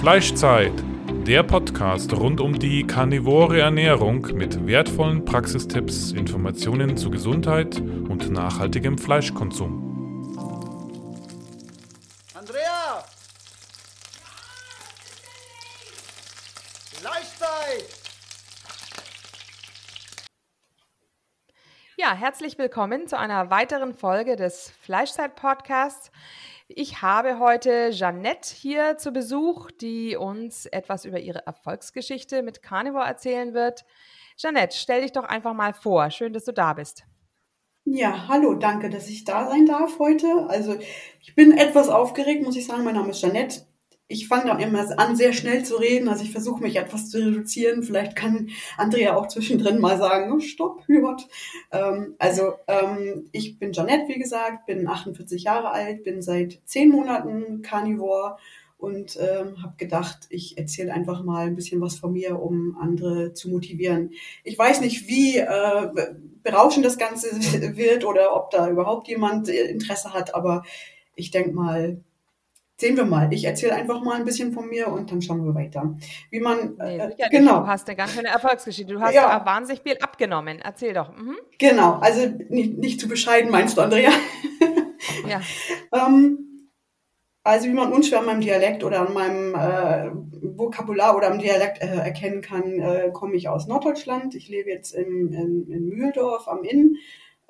Fleischzeit, der Podcast rund um die karnivore Ernährung mit wertvollen Praxistipps, Informationen zu Gesundheit und nachhaltigem Fleischkonsum. Andrea! Fleischzeit! Ja, herzlich willkommen zu einer weiteren Folge des Fleischzeit-Podcasts. Ich habe heute Jeannette hier zu Besuch, die uns etwas über ihre Erfolgsgeschichte mit Carnivore erzählen wird. Jeannette, stell dich doch einfach mal vor. Schön, dass du da bist. Ja, hallo, danke, dass ich da sein darf heute. Also ich bin etwas aufgeregt, muss ich sagen. Mein Name ist Jeannette ich fange dann immer an, sehr schnell zu reden. Also ich versuche mich etwas zu reduzieren. Vielleicht kann Andrea auch zwischendrin mal sagen, oh, stopp, Hubert. Ähm, also ähm, ich bin Janette, wie gesagt, bin 48 Jahre alt, bin seit zehn Monaten Carnivore und ähm, habe gedacht, ich erzähle einfach mal ein bisschen was von mir, um andere zu motivieren. Ich weiß nicht, wie äh, berauschend das Ganze wird oder ob da überhaupt jemand Interesse hat, aber ich denke mal, Sehen wir mal. Ich erzähle einfach mal ein bisschen von mir und dann schauen wir weiter. Wie man nee, äh, genau. Du hast eine ganz schöne Erfolgsgeschichte. Du hast ja. wahnsinnig viel abgenommen. Erzähl doch. Mhm. Genau. Also nicht, nicht zu bescheiden, meinst du, Andrea? ja. ähm, also wie man unschwer an meinem Dialekt oder an meinem äh, Vokabular oder am Dialekt äh, erkennen kann, äh, komme ich aus Norddeutschland. Ich lebe jetzt in, in, in Mühldorf am Inn,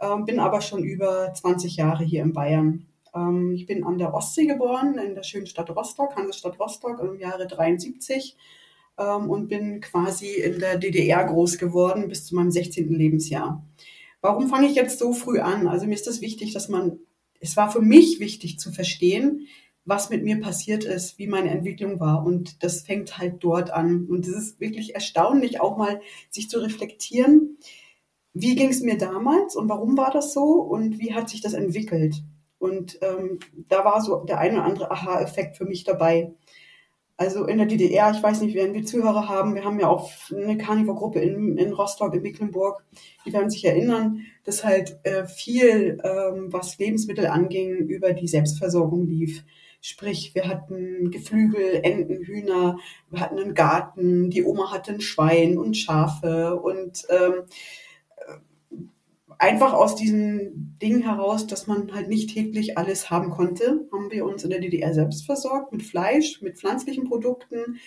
ähm, bin aber schon über 20 Jahre hier in Bayern. Ähm, ich bin an der Ostsee geboren, in der schönen Stadt Rostock, Hansestadt Rostock im Jahre 73 ähm, und bin quasi in der DDR groß geworden bis zu meinem 16. Lebensjahr. Warum fange ich jetzt so früh an? Also mir ist das wichtig, dass man, es war für mich wichtig zu verstehen, was mit mir passiert ist, wie meine Entwicklung war. Und das fängt halt dort an. Und es ist wirklich erstaunlich, auch mal sich zu reflektieren, wie ging es mir damals und warum war das so und wie hat sich das entwickelt. Und ähm, da war so der eine oder andere Aha-Effekt für mich dabei. Also in der DDR, ich weiß nicht, werden wir Zuhörer haben, wir haben ja auch eine Carnivore-Gruppe in, in Rostock, in Mecklenburg, die werden sich erinnern, dass halt äh, viel, ähm, was Lebensmittel anging, über die Selbstversorgung lief. Sprich, wir hatten Geflügel, Enten, Hühner, wir hatten einen Garten, die Oma hatte ein Schwein und Schafe und ähm, einfach aus diesem Ding heraus, dass man halt nicht täglich alles haben konnte, haben wir uns in der DDR selbst versorgt mit Fleisch, mit pflanzlichen Produkten.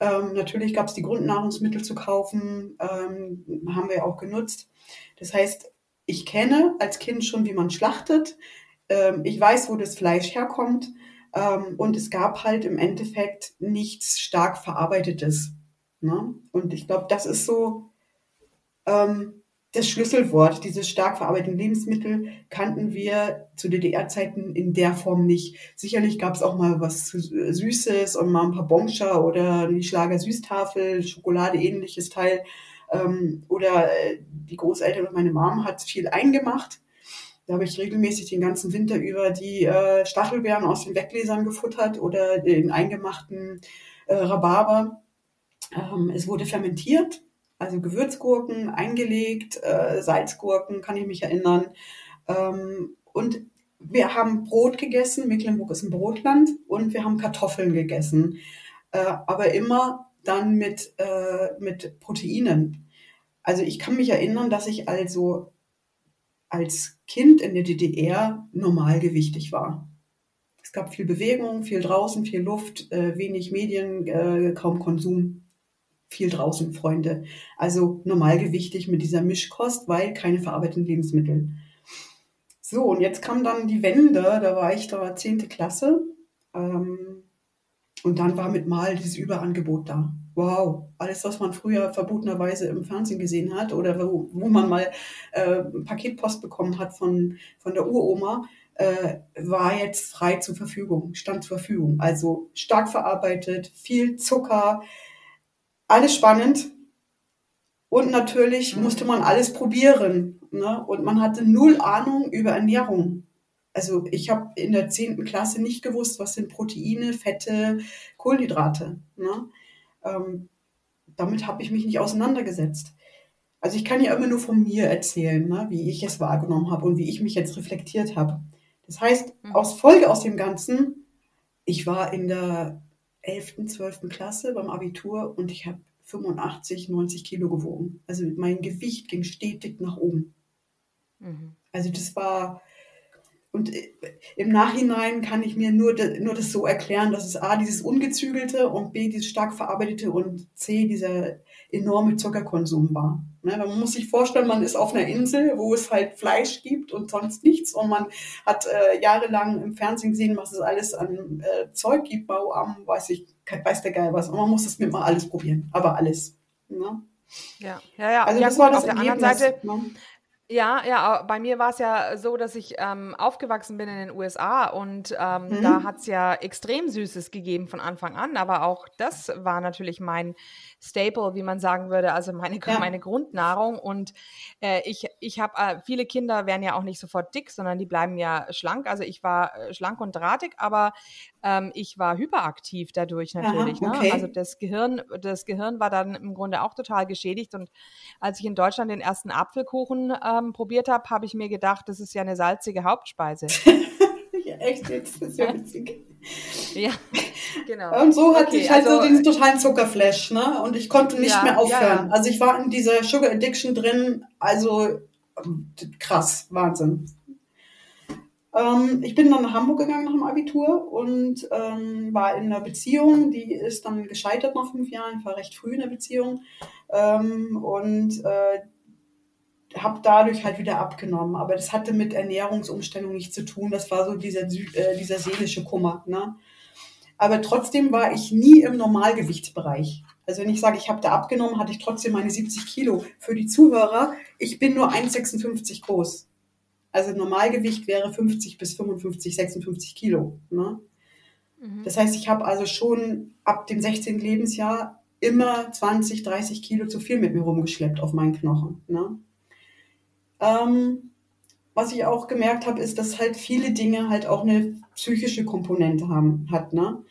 Ähm, natürlich gab es die Grundnahrungsmittel zu kaufen, ähm, haben wir auch genutzt. Das heißt, ich kenne als Kind schon, wie man schlachtet. Ähm, ich weiß, wo das Fleisch herkommt. Ähm, und es gab halt im Endeffekt nichts stark verarbeitetes. Ne? Und ich glaube, das ist so, ähm, das Schlüsselwort, diese stark verarbeiteten Lebensmittel, kannten wir zu DDR-Zeiten in der Form nicht. Sicherlich gab es auch mal was Süßes und mal ein paar Bonscha oder die Schlager Süßtafel, Schokolade ähnliches Teil. Ähm, oder äh, die Großeltern und meine Mom hat viel eingemacht. Da habe ich regelmäßig den ganzen Winter über die äh, Stachelbeeren aus den Weggläsern gefuttert oder den eingemachten äh, Rhabarber. Ähm, es wurde fermentiert also Gewürzgurken eingelegt, äh, Salzgurken, kann ich mich erinnern. Ähm, und wir haben Brot gegessen, Mecklenburg ist ein Brotland, und wir haben Kartoffeln gegessen, äh, aber immer dann mit, äh, mit Proteinen. Also ich kann mich erinnern, dass ich also als Kind in der DDR normalgewichtig war. Es gab viel Bewegung, viel draußen, viel Luft, äh, wenig Medien, äh, kaum Konsum viel draußen Freunde. Also normalgewichtig mit dieser Mischkost, weil keine verarbeiteten Lebensmittel. So, und jetzt kam dann die Wende, da war ich da 10. Klasse. Ähm, und dann war mit Mal dieses Überangebot da. Wow, alles, was man früher verbotenerweise im Fernsehen gesehen hat oder wo, wo man mal äh, Paketpost bekommen hat von, von der Uroma, äh, war jetzt frei zur Verfügung, stand zur Verfügung. Also stark verarbeitet, viel Zucker, alles spannend. Und natürlich mhm. musste man alles probieren. Ne? Und man hatte null Ahnung über Ernährung. Also ich habe in der zehnten Klasse nicht gewusst, was sind Proteine, Fette, Kohlenhydrate. Ne? Ähm, damit habe ich mich nicht auseinandergesetzt. Also ich kann ja immer nur von mir erzählen, ne? wie ich es wahrgenommen habe und wie ich mich jetzt reflektiert habe. Das heißt, mhm. aus Folge aus dem Ganzen, ich war in der 11., 12. Klasse beim Abitur und ich habe 85, 90 Kilo gewogen. Also mein Gewicht ging stetig nach oben. Mhm. Also das war, und äh, im Nachhinein kann ich mir nur, nur das so erklären, dass es A, dieses Ungezügelte und B, dieses stark verarbeitete und C, dieser enorme Zuckerkonsum war. Ne, man muss sich vorstellen, man ist auf einer Insel, wo es halt Fleisch gibt und sonst nichts und man hat äh, jahrelang im Fernsehen gesehen, was es alles an äh, Zeug gibt, Bauarm, weiß ich, weiß der Geil was. Und man muss das mit mal alles probieren, aber alles. Ne? Ja, ja, ja. Also ja, das gut, war das auf der Ergebnis, anderen Seite, ne? Ja, ja, bei mir war es ja so, dass ich ähm, aufgewachsen bin in den USA und ähm, Mhm. da hat es ja extrem Süßes gegeben von Anfang an, aber auch das war natürlich mein Staple, wie man sagen würde, also meine, Ja. meine Grundnahrung und äh, ich, ich habe, äh, viele Kinder werden ja auch nicht sofort dick, sondern die bleiben ja schlank, also ich war äh, schlank und drahtig, aber ähm, ich war hyperaktiv dadurch Aha, natürlich, ne? okay. Also das Gehirn, das Gehirn war dann im Grunde auch total geschädigt und als ich in Deutschland den ersten Apfelkuchen ähm, probiert habe, habe ich mir gedacht, das ist ja eine salzige Hauptspeise. Ja, echt jetzt, das ist ja witzig. ja, genau. Und so hatte Okay, ich halt also, so diesen totalen Zuckerflash, ne? Und ich konnte nicht Ja, mehr ja, aufhören. ja. Also ich war in dieser Sugar Addiction drin, also krass, Wahnsinn. Ähm, ich bin dann nach Hamburg gegangen nach dem Abitur und ähm, war in einer Beziehung, die ist dann gescheitert nach fünf Jahren. Ich war recht früh in der Beziehung ähm, und äh, habe dadurch halt wieder abgenommen. Aber das hatte mit Ernährungsumstellung nichts zu tun. Das war so dieser, äh, dieser seelische Kummer. Ne? Aber trotzdem war ich nie im Normalgewichtsbereich. Also wenn ich sage, ich habe da abgenommen, hatte ich trotzdem meine 70 Kilo. Für die Zuhörer, ich bin nur 1,56 groß. Also Normalgewicht wäre 50 bis 55, 56 Kilo. Ne? Mhm. Das heißt, ich habe also schon ab dem 16. Lebensjahr immer 20, 30 Kilo zu viel mit mir rumgeschleppt auf meinen Knochen. Ne? Ähm, was ich auch gemerkt habe, ist, dass halt viele Dinge halt auch eine psychische Komponente haben, hat. Ne?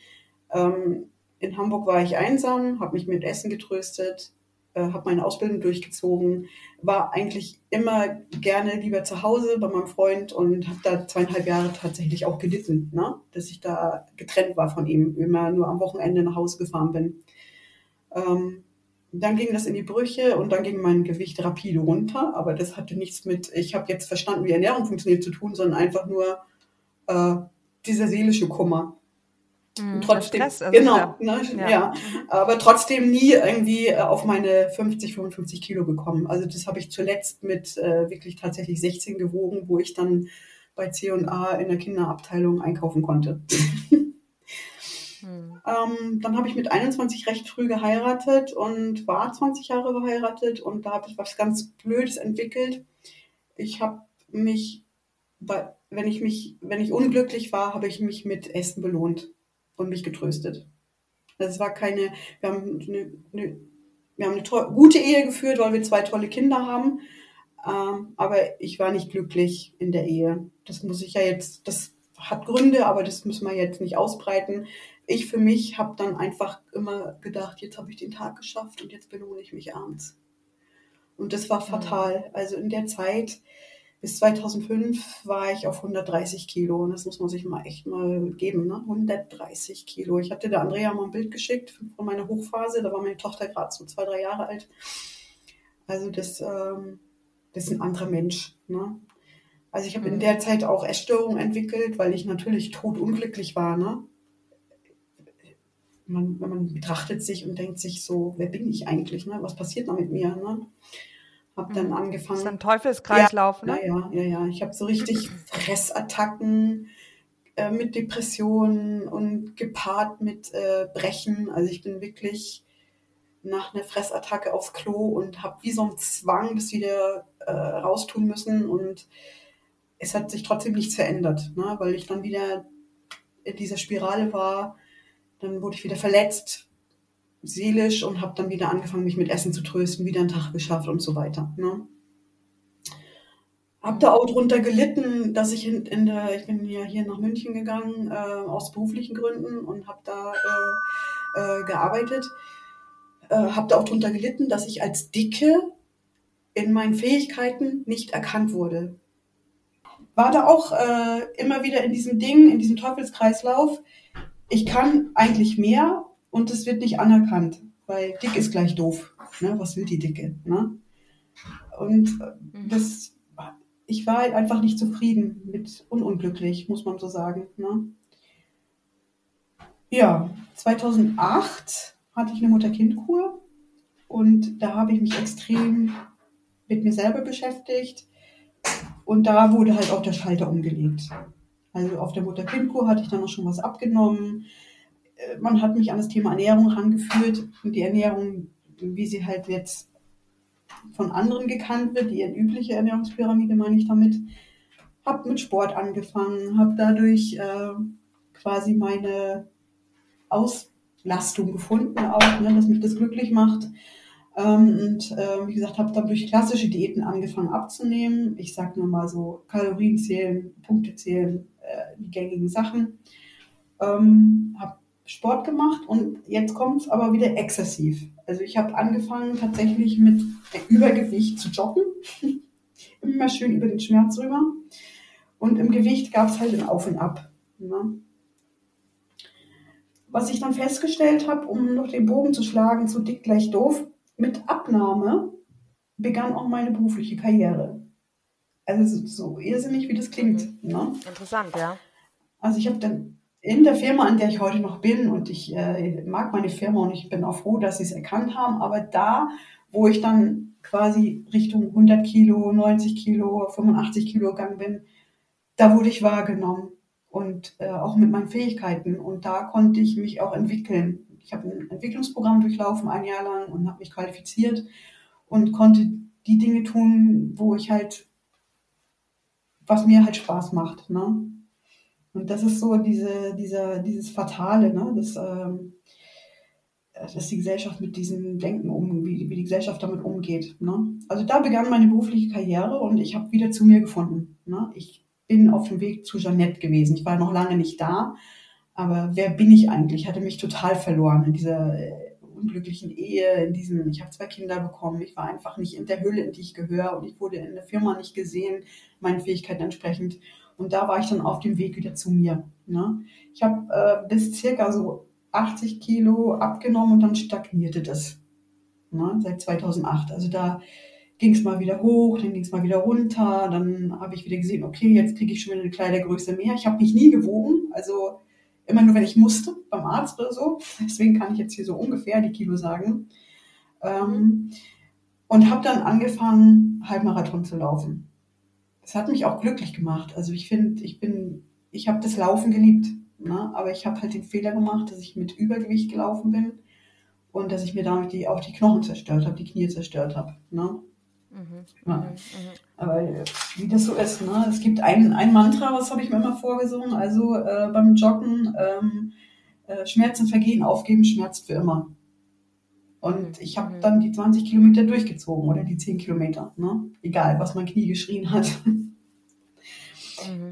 Ähm, in Hamburg war ich einsam, habe mich mit Essen getröstet, äh, habe meine Ausbildung durchgezogen, war eigentlich immer gerne lieber zu Hause bei meinem Freund und habe da zweieinhalb Jahre tatsächlich auch gelitten, ne? dass ich da getrennt war von ihm, immer nur am Wochenende nach Hause gefahren bin. Ähm, dann ging das in die Brüche und dann ging mein Gewicht rapide runter, aber das hatte nichts mit, ich habe jetzt verstanden, wie Ernährung funktioniert zu tun, sondern einfach nur äh, dieser seelische Kummer. Mhm, Und trotzdem, Stress, also genau, ja. ne, Ja. ja. Aber trotzdem nie irgendwie äh, auf meine 50, 55 Kilo gekommen. Also das habe ich zuletzt mit äh, wirklich tatsächlich 16 gewogen, wo ich dann bei C&A in der Kinderabteilung einkaufen konnte. Mhm. Ähm, dann habe ich mit 21 recht früh geheiratet und war 20 Jahre verheiratet und da habe ich was ganz Blödes entwickelt. Ich habe mich, bei, wenn ich mich, wenn ich unglücklich war, habe ich mich mit Essen belohnt und mich getröstet. Also es war keine, wir haben eine, eine, wir haben eine gute Ehe geführt, weil wir zwei tolle Kinder haben. Ähm, aber ich war nicht glücklich in der Ehe. Das muss ich ja jetzt, das hat Gründe, aber das müssen wir jetzt nicht ausbreiten. Ich für mich habe dann einfach immer gedacht, jetzt habe ich den Tag geschafft und jetzt belohne ich mich abends. Und das war fatal. Also in der Zeit bis 2005 war ich auf 130 Kilo und das muss man sich mal echt mal geben, ne? 130 Kilo. Ich hatte der Andrea mal ein Bild geschickt von meiner Hochphase, da war meine Tochter gerade so zwei, drei Jahre alt. Also das, ähm, das ist ein anderer Mensch. Ne? Also ich habe in Mhm. der Zeit auch Essstörungen entwickelt, weil ich natürlich totunglücklich war. Ne? Man, man betrachtet sich und denkt sich so, wer bin ich eigentlich? Ne? Was passiert da mit mir? Ne? Hab dann Mhm. Das angefangen. ist ein Teufelskreislauf, Ja, ne? ja, ja, ja. Ich habe so richtig Fressattacken äh, mit Depressionen und gepaart mit äh, Brechen. Also ich bin wirklich nach einer Fressattacke aufs Klo und habe wie so einen Zwang das wieder äh, raustun müssen. Und es hat sich trotzdem nichts verändert, ne? weil ich dann wieder in dieser Spirale war. Dann wurde ich wieder verletzt, seelisch und habe dann wieder angefangen, mich mit Essen zu trösten, wieder einen Tag geschafft und so weiter. Ne? Hab da auch drunter gelitten, dass ich in, in der, ich bin ja hier nach München gegangen äh, aus beruflichen Gründen und habe da äh, äh, gearbeitet. Äh, habe da auch drunter gelitten, dass ich als Dicke in meinen Fähigkeiten nicht erkannt wurde. War da auch äh, immer wieder in diesem Ding, in diesem Teufelskreislauf. ich kann eigentlich mehr und es wird nicht anerkannt, weil dick ist gleich doof. Ne? Was will die Dicke? Ne? Und äh, mhm. das, ich war halt einfach nicht zufrieden mit ununglücklich, muss man so sagen. Ne? Ja, 2008 hatte ich eine Mutter-Kind-Kur und da habe ich mich extrem mit mir selber beschäftigt und da wurde halt auch der Schalter umgelegt. Also auf der Mutter-Kind-Kur hatte ich dann noch schon was abgenommen. Äh, man hat mich an das Thema Ernährung rangeführt und die Ernährung, wie sie halt jetzt von anderen gekannt wird, die übliche Ernährungspyramide meine ich damit, habe mit Sport angefangen, habe dadurch äh, quasi meine Auslastung gefunden, auch, ne, dass mich das glücklich macht. Ähm, und äh, wie gesagt, habe dann durch klassische Diäten angefangen abzunehmen. Ich sage nur mal so Kalorien zählen, Punkte zählen, äh, die gängigen Sachen. Ähm, habe Sport gemacht und jetzt kommt es aber wieder exzessiv. Also ich habe angefangen tatsächlich mit Übergewicht zu joggen. Immer schön über den Schmerz rüber. Und im Gewicht gab es halt ein Auf und Ab. Ne? Was ich dann festgestellt habe, um noch den Bogen zu schlagen, zu dick gleich doof, mit Abnahme begann auch meine berufliche Karriere. Also so irrsinnig, wie das klingt. Mhm. Ne? Interessant, ja. Also ich habe dann in der Firma, an der ich heute noch bin, und ich äh, mag meine Firma und ich bin auch froh, dass sie es erkannt haben, aber da, wo ich dann quasi Richtung 100 Kilo, 90 Kilo, 85 Kilo gegangen bin, da wurde ich wahrgenommen und äh, auch mit meinen Fähigkeiten und da konnte ich mich auch entwickeln. Ich habe ein Entwicklungsprogramm durchlaufen ein Jahr lang und habe mich qualifiziert und konnte die Dinge tun, wo ich halt, was mir halt Spaß macht. Ne? Und das ist so diese, dieser, dieses Fatale, ne? dass, ähm, dass die Gesellschaft mit diesem Denken um, wie, wie die Gesellschaft damit umgeht. Ne? Also da begann meine berufliche Karriere und ich habe wieder zu mir gefunden. Ne? Ich bin auf dem Weg zu Jeannette gewesen. Ich war noch lange nicht da, aber wer bin ich eigentlich? Ich hatte mich total verloren in dieser äh, unglücklichen Ehe, in diesem, ich habe zwei Kinder bekommen, ich war einfach nicht in der Hülle, in die ich gehöre und ich wurde in der Firma nicht gesehen, meinen Fähigkeiten entsprechend. Und da war ich dann auf dem Weg wieder zu mir. Ne? Ich habe äh, bis circa so 80 Kilo abgenommen und dann stagnierte das. Ne? Seit 2008. Also da ging es mal wieder hoch, dann ging es mal wieder runter. Dann habe ich wieder gesehen, okay, jetzt kriege ich schon wieder eine Kleidergröße mehr. Ich habe mich nie gewogen. Also immer nur, wenn ich musste, beim Arzt oder so. Deswegen kann ich jetzt hier so ungefähr die Kilo sagen. Ähm, und habe dann angefangen, Halbmarathon zu laufen es hat mich auch glücklich gemacht. Also ich finde, ich bin, ich habe das Laufen geliebt, ne? aber ich habe halt den Fehler gemacht, dass ich mit Übergewicht gelaufen bin und dass ich mir damit die, auch die Knochen zerstört habe, die Knie zerstört habe. Ne? Mhm. Ja. Mhm. mhm. Aber äh, wie das so ist, ne? es gibt ein, ein Mantra, was habe ich mir immer vorgesungen, also äh, beim Joggen, ähm, äh, Schmerzen vergehen, aufgeben, schmerzt für immer. Und mhm. ich habe mhm. dann die 20 Kilometer durchgezogen oder die 10 Kilometer. Ne? Egal, was mein Knie geschrien hat. Mhm.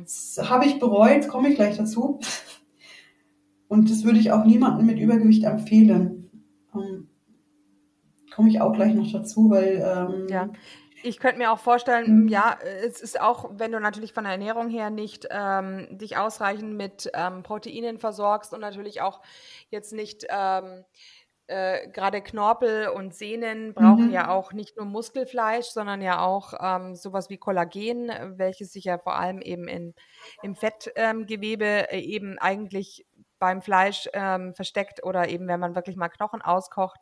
Das habe ich bereut, komme ich gleich dazu. Und das würde ich auch niemandem mit Übergewicht empfehlen. Ähm, komme ich auch gleich noch dazu, weil. Ähm, ja. Ich könnte mir auch vorstellen, ja, es ist auch, wenn du natürlich von der Ernährung her nicht ähm, dich ausreichend mit ähm, Proteinen versorgst und natürlich auch jetzt nicht ähm, äh, gerade Knorpel und Sehnen brauchen mhm. ja auch nicht nur Muskelfleisch, sondern ja auch ähm, sowas wie Kollagen, welches sich ja vor allem eben in, im Fettgewebe ähm, äh, eben eigentlich beim Fleisch ähm, versteckt oder eben wenn man wirklich mal Knochen auskocht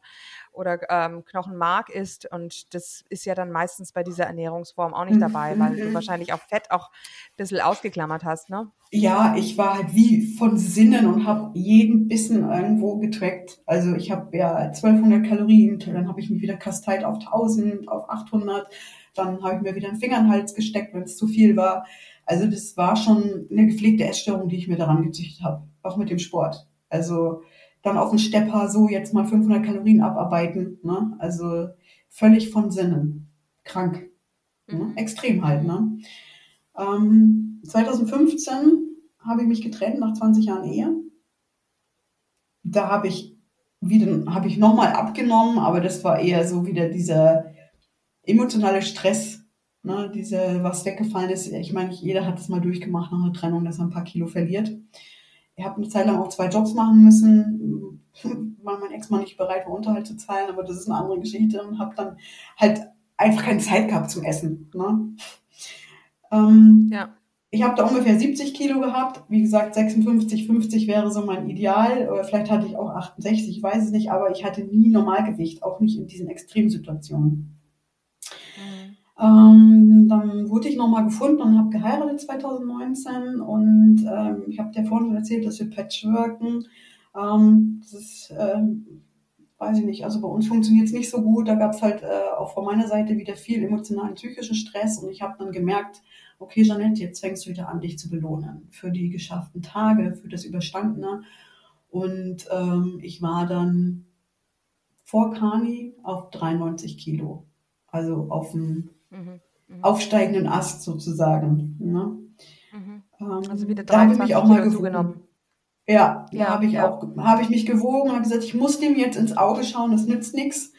oder ähm, Knochenmark isst. Und das ist ja dann meistens bei dieser Ernährungsform auch nicht dabei, weil du mhm. wahrscheinlich auch Fett auch ein bisschen ausgeklammert hast, ne? Ja, ich war halt wie von Sinnen und habe jeden Bissen irgendwo getrackt. Also ich habe ja 1200 Kalorien, dann habe ich mich wieder kasteit auf 1000, auf 800. Dann habe ich mir wieder einen Finger in den Hals gesteckt, wenn es zu viel war. Also das war schon eine gepflegte Essstörung, die ich mir daran gezüchtet habe auch mit dem Sport. Also dann auf dem Stepper so jetzt mal 500 Kalorien abarbeiten, ne? Also völlig von Sinnen. Krank. Ne? Mhm. Extrem halt, ne? Ähm, 2015 habe ich mich getrennt nach 20 Jahren Ehe. Da habe ich wieder, habe ich nochmal abgenommen, aber das war eher so wieder dieser emotionale Stress, ne, diese, was weggefallen ist. Ich meine, jeder hat es mal durchgemacht nach einer Trennung, dass er ein paar Kilo verliert ich habe eine Zeit lang auch zwei Jobs machen müssen, weil mein Ex-Mann nicht bereit war, Unterhalt zu zahlen, aber das ist eine andere Geschichte und habe dann halt einfach keine Zeit gehabt zum Essen. Ne? Ähm, ja. Ich habe da ungefähr 70 Kilo gehabt. Wie gesagt, 56, 50 wäre so mein Ideal. Oder vielleicht hatte ich auch 68, ich weiß es nicht, aber ich hatte nie Normalgewicht, auch nicht in diesen Extremsituationen. Mhm. Ähm, dann wurde ich nochmal gefunden und habe geheiratet 2019 und ähm, ich habe dir vorhin schon erzählt, dass wir Patchworken. Ähm, das ist, ähm, weiß ich nicht, also bei uns funktioniert es nicht so gut. Da gab es halt äh, auch von meiner Seite wieder viel emotionalen, psychischen Stress und ich habe dann gemerkt, okay, Jeanette, jetzt fängst du wieder an, dich zu belohnen für die geschafften Tage, für das Überstandene. Und ähm, ich war dann vor Kani auf 93 Kilo, also auf dem mhm, mhm. aufsteigenden Ast sozusagen. Ne? Mhm. Ähm, also wieder 23 da habe ich mich auch mal Kilo zugenommen. Ja, da ja, habe ich ja. auch habe ich mich gewogen, habe gesagt, ich muss dem jetzt ins Auge schauen, das nützt nichts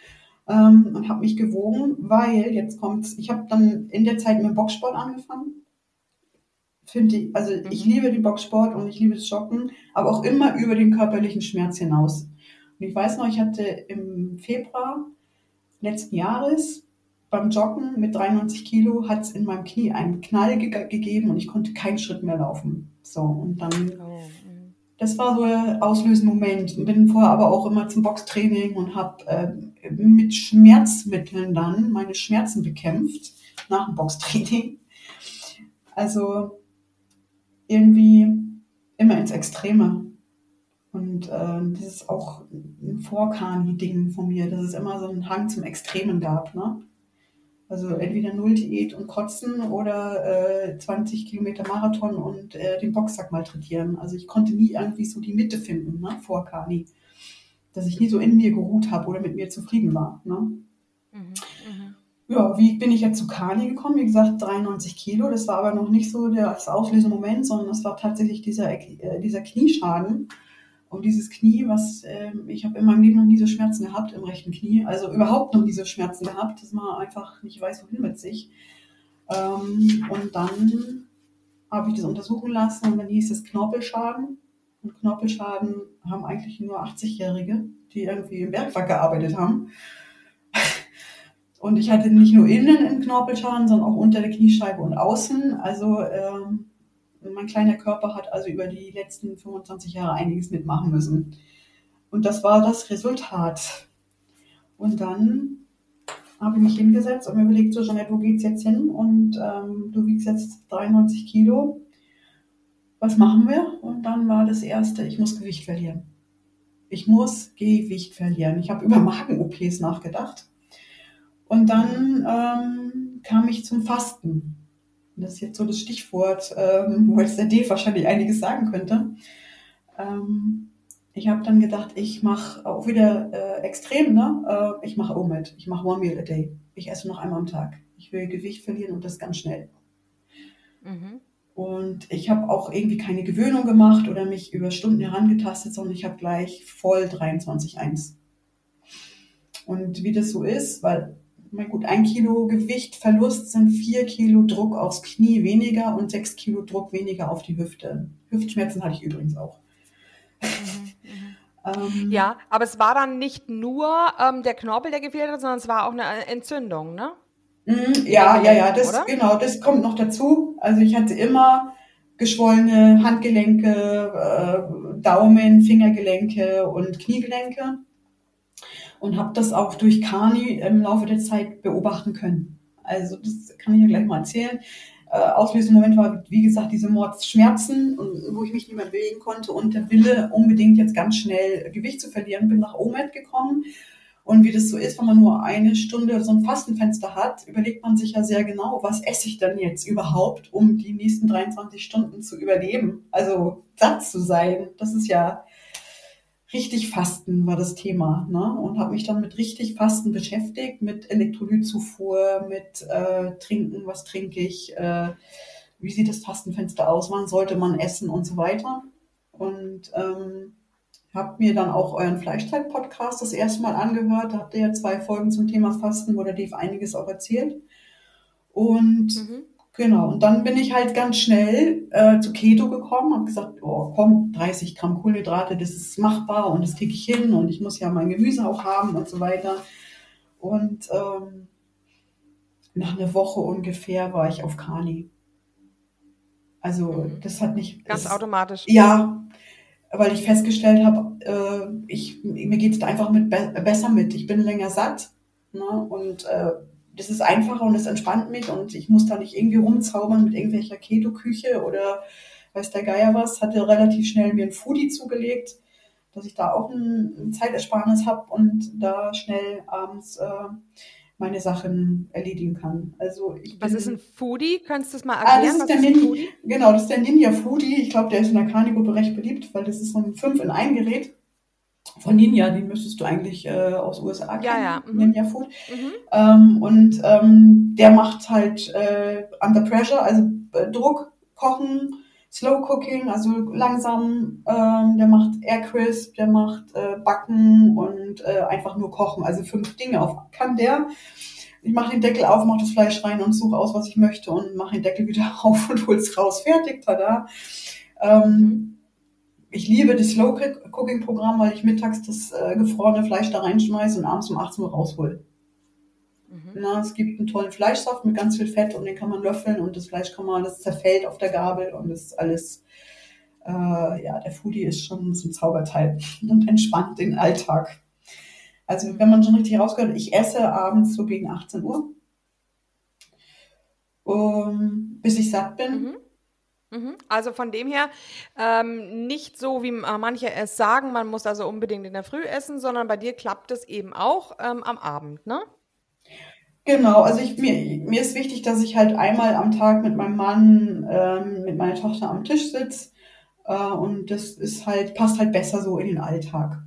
ähm, und habe mich gewogen, weil jetzt kommt's, ich habe dann in der Zeit mit dem Boxsport angefangen. Finde ich, also mhm. ich liebe den Boxsport und ich liebe das Joggen, aber auch immer über den körperlichen Schmerz hinaus. Und ich weiß noch, ich hatte im Februar letzten Jahres beim Joggen mit 93 Kilo hat es in meinem Knie einen Knall ge gegeben und ich konnte keinen Schritt mehr laufen. So, und dann oh das war so ein auslösender Moment. Bin vorher aber auch immer zum Boxtraining und habe äh, mit Schmerzmitteln dann meine Schmerzen bekämpft nach dem Boxtraining. Also irgendwie immer ins Extreme. Und äh, das ist auch ein Vorkani-Ding von mir, dass es immer so einen Hang zum Extremen gab. Ne? Also entweder Null-Diät und Kotzen oder äh, 20 Kilometer Marathon und äh, den Boxsack malträtieren. Also ich konnte nie irgendwie so die Mitte finden ne, vor Kani. Dass ich nie so in mir geruht habe oder mit mir zufrieden war. Ne? Mhm, mhm. Ja, wie bin ich jetzt zu Kani gekommen? Wie gesagt, 93 Kilo. Das war aber noch nicht so das auslösende Moment, sondern das war tatsächlich dieser, äh, dieser Knieschaden um dieses Knie, was äh, ich habe in meinem Leben noch nie so Schmerzen gehabt im rechten Knie, also überhaupt noch nie so Schmerzen gehabt, dass man einfach nicht weiß, wohin mit sich. Ähm, und dann habe ich das untersuchen lassen und dann hieß es Knorpelschaden. Und Knorpelschaden haben eigentlich nur 80-Jährige, die irgendwie im Bergwerk gearbeitet haben. Und ich hatte nicht nur innen einen Knorpelschaden, sondern auch unter der Kniescheibe und außen. Also ähm, mein kleiner Körper hat also über die letzten 25 Jahre einiges mitmachen müssen. Und das war das Resultat. Und dann habe ich mich hingesetzt und mir überlegt, so Jeanette, wo geht's jetzt hin? Und ähm, du wiegst jetzt 93 Kilo. Was machen wir? Und dann war das erste, ich muss Gewicht verlieren. Ich muss Gewicht verlieren. Ich habe über Magen-OPs nachgedacht. Und dann ähm, kam ich zum Fasten das ist jetzt so das Stichwort, ähm, wo jetzt der Dave wahrscheinlich einiges sagen könnte. Ähm, ich habe dann gedacht, ich mache auch wieder äh, extrem, ne? Äh, ich mache OMAD, ich mache One Meal a Day. Ich esse noch einmal am Tag. Ich will Gewicht verlieren und das ganz schnell. Mhm. Und ich habe auch irgendwie keine Gewöhnung gemacht oder mich über Stunden herangetastet, sondern ich habe gleich voll 23,1. Und wie das so ist, weil mein gut, ein Kilo Gewichtverlust sind vier Kilo Druck aufs Knie weniger und sechs Kilo Druck weniger auf die Hüfte. Hüftschmerzen hatte ich übrigens auch. Mhm, mhm. ähm, ja, aber es war dann nicht nur ähm, der Knorpel, der gefehlt hat, sondern es war auch eine Entzündung, ne? Mhm, ja, ja, ja, das, genau, das kommt noch dazu. Also ich hatte immer geschwollene Handgelenke, äh, Daumen, Fingergelenke und Kniegelenke und habe das auch durch Kani im Laufe der Zeit beobachten können. Also das kann ich ja gleich mal erzählen. Äh, auslösender Moment war, wie gesagt, diese Mordsschmerzen, wo ich mich nicht mehr bewegen konnte und der Wille, unbedingt jetzt ganz schnell Gewicht zu verlieren, bin nach OMED gekommen. Und wie das so ist, wenn man nur eine Stunde so ein Fastenfenster hat, überlegt man sich ja sehr genau, was esse ich denn jetzt überhaupt, um die nächsten 23 Stunden zu überleben, also satt zu sein. Das ist ja richtig Fasten war das Thema ne? und habe mich dann mit richtig Fasten beschäftigt, mit Elektrolytzufuhr, mit äh, Trinken, was trinke ich, äh, wie sieht das Fastenfenster aus, wann sollte man essen und so weiter. Und ähm, habe mir dann auch euren Fleischzeit-Podcast das erste Mal angehört. Da habt ihr ja zwei Folgen zum Thema Fasten, wo der Dave einiges auch erzählt. Und mhm. Genau, und dann bin ich halt ganz schnell äh, zu Keto gekommen, habe gesagt, oh komm, 30 Gramm Kohlenhydrate, das ist machbar und das kriege ich hin und ich muss ja mein Gemüse auch haben und so weiter. Und ähm, nach einer Woche ungefähr war ich auf Kani. Also Mhm. das hat nicht... Ganz das, automatisch. Ja, weil ich festgestellt habe, äh, ich, mir geht es da einfach mit be besser mit. Ich bin länger satt ne? und äh, das ist einfacher und es entspannt mich und ich muss da nicht irgendwie rumzaubern mit irgendwelcher Keto-Küche oder weiß der Geier was. Hatte relativ schnell mir ein Foodie zugelegt, dass ich da auch ein, ein Zeitersparnis habe und da schnell abends äh, meine Sachen erledigen kann. Also ich Was bin, ist ein Foodie? Könntest du das mal Ah, erklären? das ist Was der ist Ninja, Foodie? genau, das ist der Ninja Foodie. Ich glaube, der ist in der Kani-Gruppe recht beliebt, weil das ist so ein 5 in 1 Gerät von Ninja. Den müsstest du eigentlich äh, aus USA kennen. Ja, ja, mhm. Ninja Food. Mhm. Ähm, und ähm, der macht halt äh, Under Pressure, also äh, Druck, Kochen, Slow Cooking, also langsam. Ähm, der macht Air Crisp, der macht äh, Backen und äh, einfach nur Kochen. Also fünf Dinge auf kann der. Ich mache den Deckel auf, mache das Fleisch rein und suche aus, was ich möchte und mache den Deckel wieder auf und hol's raus. Fertig, tada. Ähm, Mhm. Ich liebe das Slow Cooking Programm, weil ich mittags das äh, gefrorene Fleisch da reinschmeiße und abends um 18 Uhr raushol. Mhm. Na, es gibt einen tollen Fleischsaft mit ganz viel Fett und den kann man löffeln und das Fleisch kann man, das zerfällt auf der Gabel und das ist alles, äh, ja, der Foodie ist schon so ein Zauberteil und entspannt den Alltag. Also wenn man schon richtig rausgehört, ich esse abends so gegen 18 Uhr, um, bis ich satt bin. Mhm. Mhm. Also von dem her ähm, nicht so, wie äh, manche es sagen, man muss also unbedingt in der Früh essen, sondern bei dir klappt es eben auch ähm, am Abend, ne? Genau, also ich, mir, mir ist wichtig, dass ich halt einmal am Tag mit meinem Mann, ähm, mit meiner Tochter am Tisch sitze. Äh, und das ist halt, passt halt besser so in den Alltag.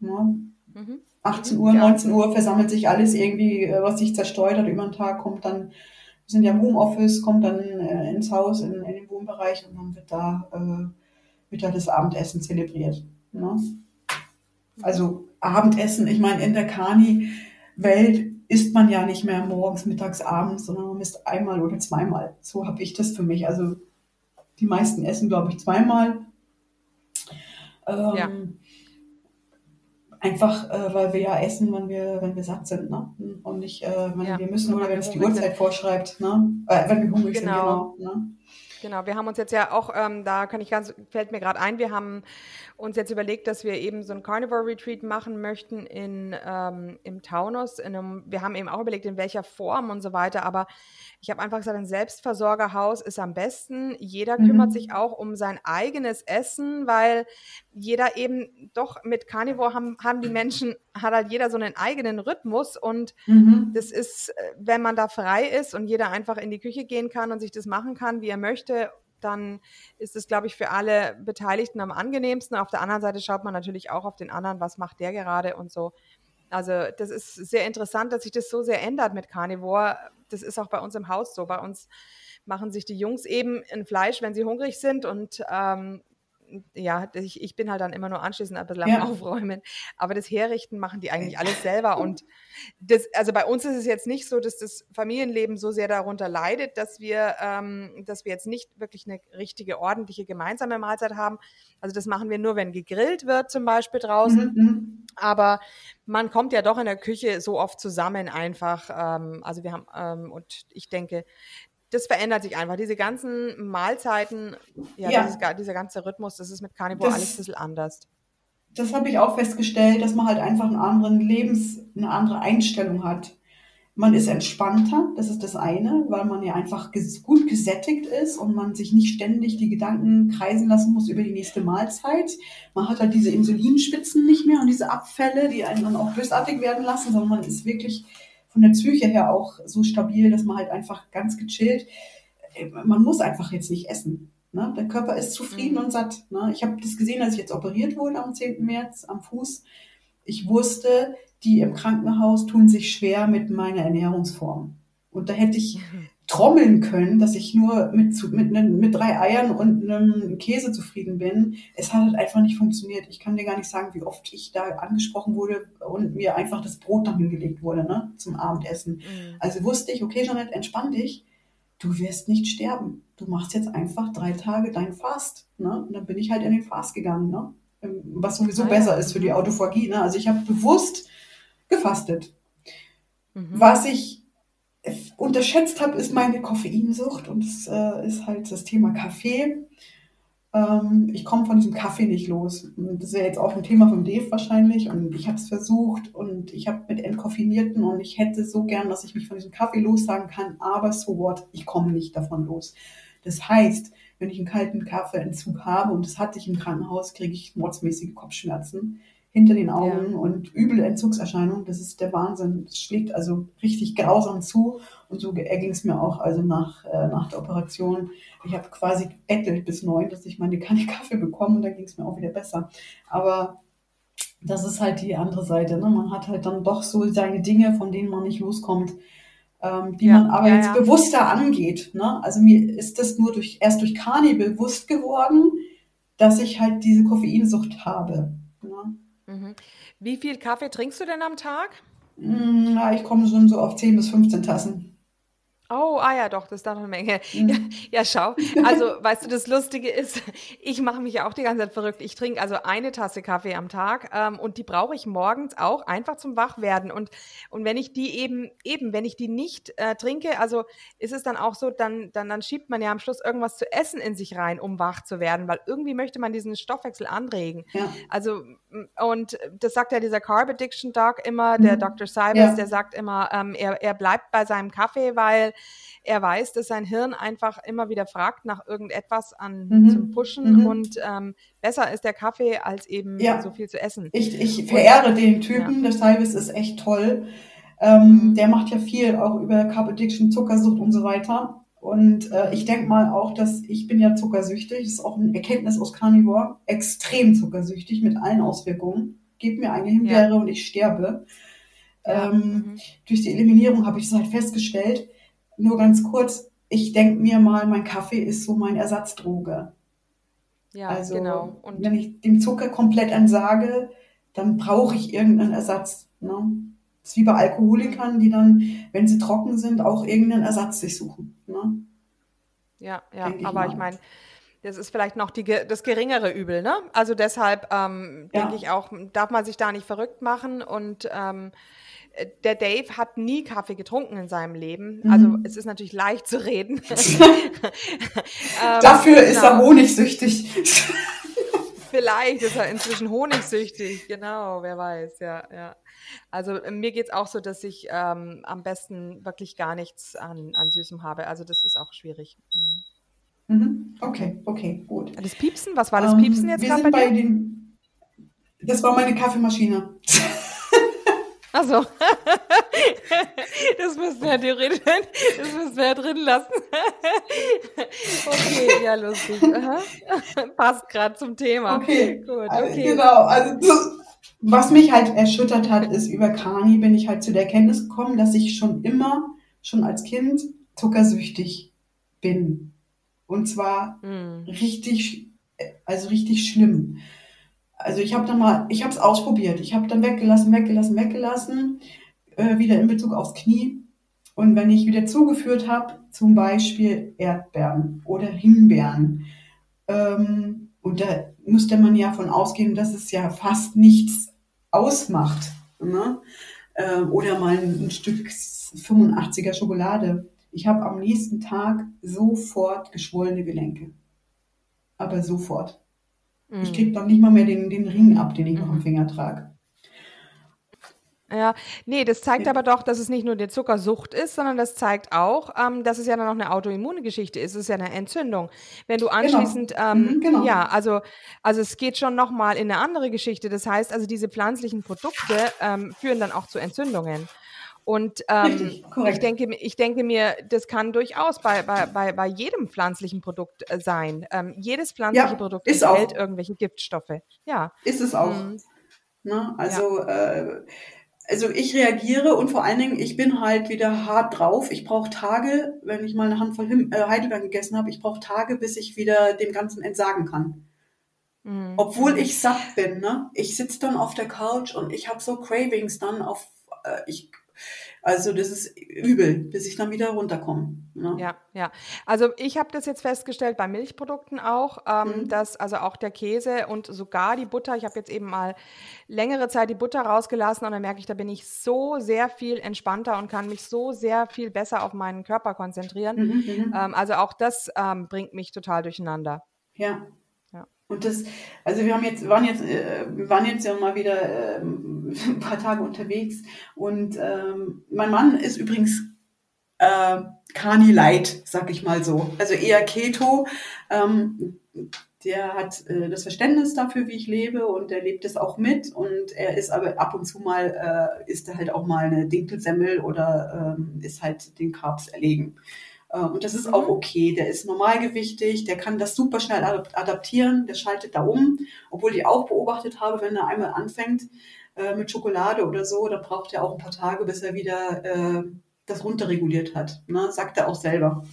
Ne? Mhm. 18 Mhm, Uhr, ja. 19 Uhr versammelt sich alles irgendwie, äh, was sich zerstreut hat über den Tag, kommt dann, sind ja im Homeoffice, kommt dann äh, ins Haus, in, in den Wohnbereich und dann wird da, äh, wird da das Abendessen zelebriert. Ne? Also Abendessen, ich meine, in der Kani-Welt isst man ja nicht mehr morgens, mittags, abends, sondern man isst einmal oder zweimal. So habe ich das für mich. Also die meisten essen, glaube ich, zweimal. Ähm, Ja. Einfach, äh, weil wir ja essen, wenn wir, wenn wir satt sind, ne? Und nicht, äh, wenn Ja, wir müssen oder wenn es die Uhrzeit vorschreibt, ne? Äh, wenn wir hungrig Genau. sind, genau. Ne? Genau, wir haben uns jetzt ja auch, ähm, da kann ich ganz, fällt mir gerade ein, wir haben uns jetzt überlegt, dass wir eben so ein Carnivore Retreat machen möchten in, ähm, im Taunus. In einem, wir haben eben auch überlegt, in welcher Form und so weiter, aber ich habe einfach gesagt, ein Selbstversorgerhaus ist am besten. Jeder Mhm. kümmert sich auch um sein eigenes Essen, weil jeder eben doch mit Carnivore haben, haben die Menschen, hat halt jeder so einen eigenen Rhythmus und Mhm. das ist, äh, wenn man da frei ist und jeder einfach in die Küche gehen kann und sich das machen kann, wie er möchte, dann ist es, glaube ich, für alle Beteiligten am angenehmsten. Auf der anderen Seite schaut man natürlich auch auf den anderen, was macht der gerade und so. Also das ist sehr interessant, dass sich das so sehr ändert mit Carnivore. Das ist auch bei uns im Haus so. Bei uns machen sich die Jungs eben ein Fleisch, wenn sie hungrig sind und ähm, ja, ich, ich bin halt dann immer nur anschließend ein bisschen am Ja. Aufräumen. Aber das Herrichten machen die eigentlich alles selber. Und das, also bei uns ist es jetzt nicht so, dass das Familienleben so sehr darunter leidet, dass wir, ähm, dass wir jetzt nicht wirklich eine richtige, ordentliche gemeinsame Mahlzeit haben. Also das machen wir nur, wenn gegrillt wird, zum Beispiel draußen. Mhm. Mhm. Aber man kommt ja doch in der Küche so oft zusammen einfach. Ähm, also wir haben, ähm, und ich denke, das verändert sich einfach. Diese ganzen Mahlzeiten, ja, Ja. Dieses, dieser ganze Rhythmus, das ist mit Carnivore Das- alles ein bisschen anders. das habe ich auch festgestellt, dass man halt einfach einen anderen Lebens, eine andere Einstellung hat. Man ist entspannter, das ist das eine, weil man ja einfach ges gut gesättigt ist und man sich nicht ständig die Gedanken kreisen lassen muss über die nächste Mahlzeit. Man hat halt diese Insulinspitzen nicht mehr und diese Abfälle, die einen dann auch bösartig werden lassen, sondern man ist wirklich von der Psyche her auch so stabil, dass man halt einfach ganz gechillt, äh, man muss einfach jetzt nicht essen. Ne? Der Körper ist zufrieden Mhm. und satt. Ne? Ich habe das gesehen, als ich jetzt operiert wurde am 10. März am Fuß. Ich wusste, die im Krankenhaus tun sich schwer mit meiner Ernährungsform. Und da hätte ich trommeln können, dass ich nur mit, mit, mit drei Eiern und einem Käse zufrieden bin. Es hat halt einfach nicht funktioniert. Ich kann dir gar nicht sagen, wie oft ich da angesprochen wurde und mir einfach das Brot dann hingelegt wurde ne, zum Abendessen. Mhm. Also wusste ich, okay, Jeanette, entspann dich. du wirst nicht sterben. Du machst jetzt einfach drei Tage dein Fast. Ne? Und dann bin ich halt in den Fast gegangen, ne? Ähm, was sowieso Ah, ja. besser ist für die Mhm. Autophagie. Ne? Also ich habe bewusst gefastet. Mhm. Was ich unterschätzt habe, ist meine Koffeinsucht und das äh, ist halt das Thema Kaffee. Ähm, ich komme von diesem Kaffee nicht los. Das wäre jetzt auch ein Thema von Dave wahrscheinlich. Und ich habe es versucht und ich habe mit Entkoffinierten und ich hätte so gern, dass ich mich von diesem Kaffee lossagen kann, aber so what, ich komme nicht davon los. Das heißt, wenn ich einen kalten Kaffeeentzug habe, und das hatte ich im Krankenhaus, kriege ich mordsmäßige Kopfschmerzen hinter den Augen Ja. und üble Entzugserscheinungen. Das ist der Wahnsinn. Das schlägt also richtig grausam zu. Und so erging es mir auch also nach, äh, nach der Operation. Ich habe quasi gebettelt bis neun, dass ich meine Kanne Kaffee bekomme und dann ging es mir auch wieder besser. Aber das ist halt die andere Seite. Ne? Man hat halt dann doch so seine Dinge, von denen man nicht loskommt, ähm, die Ja, man aber ja, jetzt bewusster angeht. Ne? Also mir ist das nur durch, erst durch Kani bewusst geworden, dass ich halt diese Koffeinsucht habe. Ne? Mhm. Wie viel Kaffee trinkst du denn am Tag? Ja, ich komme schon so auf 10 bis 15 Tassen. Oh, ah ja, doch, das ist doch eine Menge. Mhm. Ja, ja, schau. Also, weißt du, das Lustige ist, ich mache mich ja auch die ganze Zeit verrückt. Ich trinke also eine Tasse Kaffee am Tag ähm, und die brauche ich morgens auch einfach zum Wachwerden. Und, und wenn ich die eben, eben, wenn ich die nicht äh, trinke, also ist es dann auch so, dann, dann, dann schiebt man ja am Schluss irgendwas zu essen in sich rein, um wach zu werden, weil irgendwie möchte man diesen Stoffwechsel anregen. Ja. Also, m- und das sagt ja dieser Carb Addiction Doc immer, der Mhm. Dr. Cybers, Ja. der sagt immer, ähm, er, er bleibt bei seinem Kaffee, weil er weiß, dass sein Hirn einfach immer wieder fragt nach irgendetwas an Mhm. zum Pushen Mhm. und ähm, besser ist der Kaffee, als eben Ja. so viel zu essen. Ich, ich verehre den Typen, der Cyrus ist echt toll. Ähm, Mhm. Der macht ja viel auch über Carb Addiction, Zuckersucht und so weiter. Und äh, ich denke mal auch, dass ich bin ja zuckersüchtig, das ist auch eine Erkenntnis aus Carnivore, extrem zuckersüchtig mit allen Auswirkungen. Gib mir eine Himbeere und ich sterbe. Ja. Ähm, Mhm. durch die Eliminierung habe ich es halt festgestellt. Nur ganz kurz, ich denke mir mal, mein Kaffee ist so mein Ersatzdroge. Ja, Also genau. Und wenn ich dem Zucker komplett entsage, dann brauche ich irgendeinen Ersatz. Ne? Das ist wie bei Alkoholikern, die dann, wenn sie trocken sind, auch irgendeinen Ersatz sich suchen. Ne? ja, ja, ich aber ich mal. meine, das ist vielleicht noch die, das geringere Übel, ne? Also deshalb ähm, Ja. denke ich auch, darf man sich da nicht verrückt machen und ähm, äh, der Dave hat nie Kaffee getrunken in seinem Leben. Mhm. Also es ist natürlich leicht zu reden. Ähm, Dafür ist er genau. honigsüchtig. Vielleicht ist er inzwischen honigsüchtig, genau, wer weiß, ja, ja. Also äh, mir geht's auch so, dass ich ähm, am besten wirklich gar nichts an, an Süßem habe. Also das ist auch schwierig. Mhm. Mhm. Okay, okay, gut. Das Piepsen, was war das Ähm, Piepsen jetzt wir gerade bei bei dir? den. Das war meine Kaffeemaschine. Also das müssen wir ja theoretisch, das müssen wir drin lassen. okay, ja lustig. Aha. Passt gerade zum Thema. Okay, Gut, Also, okay. Genau, also so- was mich halt erschüttert hat, ist über Kani bin ich halt zu der Erkenntnis gekommen, dass ich schon immer, schon als Kind, zuckersüchtig bin. Und zwar Hm. richtig, also richtig schlimm. Also ich habe dann mal, ich habe es ausprobiert. Ich habe dann weggelassen, weggelassen, weggelassen, äh, wieder in Bezug aufs Knie. Und wenn ich wieder zugeführt habe, zum Beispiel Erdbeeren oder Himbeeren, ähm, und da müsste man ja von ausgehen, dass es ja fast nichts ausmacht. Ne? Ähm, oder mal ein, ein Stück 85er Schokolade. Ich habe am nächsten Tag sofort geschwollene Gelenke. Aber sofort. Ich Hm. krieg dann nicht mal mehr den, den Ring ab, den ich noch am Mhm. Finger trage. Ja, nee, das zeigt aber doch, dass es nicht nur die Zuckersucht ist, sondern das zeigt auch, ähm, dass es ja dann noch eine Autoimmungeschichte ist. Es ist ja eine Entzündung. Wenn du anschließend, ähm, Mhm, genau. ja, also, also es geht schon nochmal in eine andere Geschichte. Das heißt, also diese pflanzlichen Produkte ähm, führen dann auch zu Entzündungen. Und ähm, ich, denke, ich denke mir, das kann durchaus bei, bei, bei, bei jedem pflanzlichen Produkt äh, sein. Ähm, jedes pflanzliche Ja, Produkt ist enthält auch. irgendwelche Giftstoffe. Ja. Ist es auch. Mhm. Ne? Also, äh, also ich reagiere und vor allen Dingen, ich bin halt wieder hart drauf. Ich brauche Tage, wenn ich mal eine Handvoll Him äh, Heidelbeeren gegessen habe, ich brauche Tage, bis ich wieder dem Ganzen entsagen kann. Mhm. Obwohl ich satt bin, ne? Ich sitze dann auf der Couch und ich habe so Cravings dann auf, äh, ich, Also das ist übel, bis ich dann wieder runterkomme. Ne? Ja, ja. Also ich habe das jetzt festgestellt bei Milchprodukten auch, ähm, mhm. dass also auch der Käse und sogar die Butter, ich habe jetzt eben mal längere Zeit die Butter rausgelassen und dann merke ich, da bin ich so sehr viel entspannter und kann mich so sehr viel besser auf meinen Körper konzentrieren. Mhm, mhm. ähm, also auch das ähm, bringt mich total durcheinander. Ja, und das, also wir haben jetzt, waren jetzt, äh, waren jetzt ja mal wieder äh, ein paar Tage unterwegs und ähm, mein Mann ist übrigens äh, Kani Light, sag ich mal so. Also eher Keto. Ähm, der hat äh, das Verständnis dafür, wie ich lebe und er lebt es auch mit und er ist aber ab und zu mal, äh, isst er halt auch mal eine Dinkelsemmel oder ähm, ist halt den Carbs erlegen. Äh, und das ist mhm. auch okay. Der ist normalgewichtig, der kann das super schnell adaptieren, der schaltet da um. Obwohl ich auch beobachtet habe, wenn er einmal anfängt äh, mit Schokolade oder so, dann braucht er auch ein paar Tage, bis er wieder äh, das runterreguliert hat. Ne? Sagt er auch selber.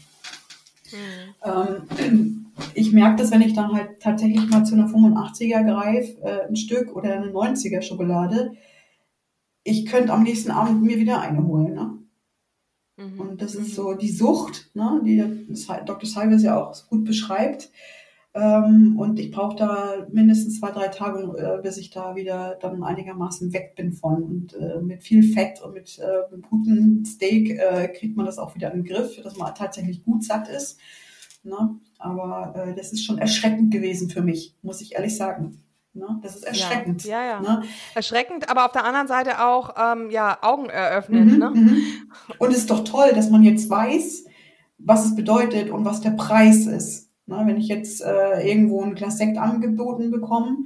Mhm. Ähm, ich merke das, wenn ich dann halt tatsächlich mal zu einer 85er greife, äh, ein Stück oder eine 90er Schokolade. Ich könnte am nächsten Abend mir wieder eine holen. Ne? Mhm. Und das ist so die Sucht, ne, die Dr. Salves ja auch gut beschreibt. Ähm, und ich brauche da mindestens zwei, drei Tage, äh, bis ich da wieder dann einigermaßen weg bin von. Und äh, mit viel Fett und mit äh, gutem Steak äh, kriegt man das auch wieder in den Griff, dass man tatsächlich gut satt ist. Ne? Aber äh, das ist schon erschreckend gewesen für mich, muss ich ehrlich sagen. Ne? Das ist erschreckend. Ja, ja. ja. Ne? Erschreckend, aber auf der anderen Seite auch ähm, ja, Augen eröffnen. Mhm, ne? Mhm. Und es ist doch toll, dass man jetzt weiß, was es bedeutet und was der Preis ist. Ne? Wenn ich jetzt äh, irgendwo ein Glas Sekt angeboten bekomme,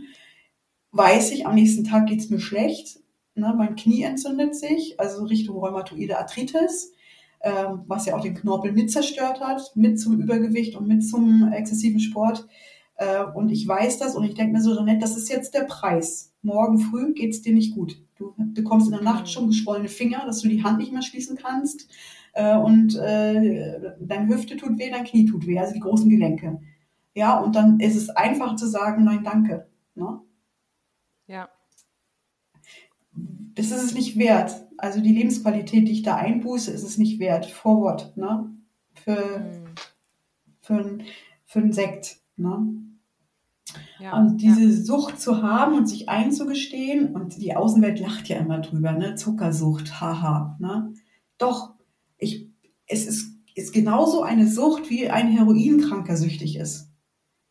weiß ich, am nächsten Tag geht es mir schlecht. Ne? Mein Knie entzündet sich, also Richtung rheumatoide Arthritis, äh, was ja auch den Knorpel mit zerstört hat, mit zum Übergewicht und mit zum exzessiven Sport. Äh, und ich weiß das und ich denke mir so, Jeanette, das ist jetzt der Preis. Morgen früh geht es dir nicht gut. Du bekommst in der Nacht schon geschwollene Finger, dass du die Hand nicht mehr schließen kannst. Äh, und äh, deine Hüfte tut weh, dein Knie tut weh, also die großen Gelenke. Ja, und dann ist es einfach zu sagen, nein, danke. Ne? Ja. Das ist es nicht wert. Also die Lebensqualität, die ich da einbuße, ist es nicht wert. Forward, ne? Für, mhm. für, für einen Sekt. Ne? Ja, also diese ja. Sucht zu haben und sich einzugestehen, und die Außenwelt lacht ja immer drüber, ne? Zuckersucht, haha. Ne? Doch, ich, es ist, ist genauso eine Sucht, wie ein Heroinkranker süchtig ist.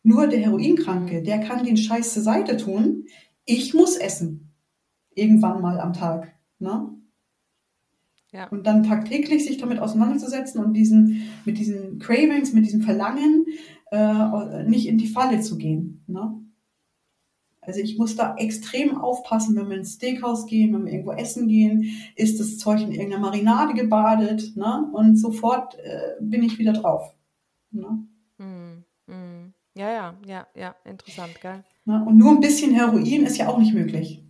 Nur der Heroinkranke, der kann den Scheiß zur Seite tun. Ich muss essen. Irgendwann mal am Tag. Ne? Ja. Und dann tagtäglich sich damit auseinanderzusetzen und diesen, mit diesen Cravings, mit diesem Verlangen, äh, nicht in die Falle zu gehen. Ne? Also ich muss da extrem aufpassen, wenn wir ins Steakhouse gehen, wenn wir irgendwo essen gehen, ist das Zeug in irgendeiner Marinade gebadet, ne? Und sofort äh, bin ich wieder drauf. Ne? Mm, mm. Ja, ja, ja, ja, interessant, gell? Ne? Und nur ein bisschen Heroin ist ja auch nicht möglich.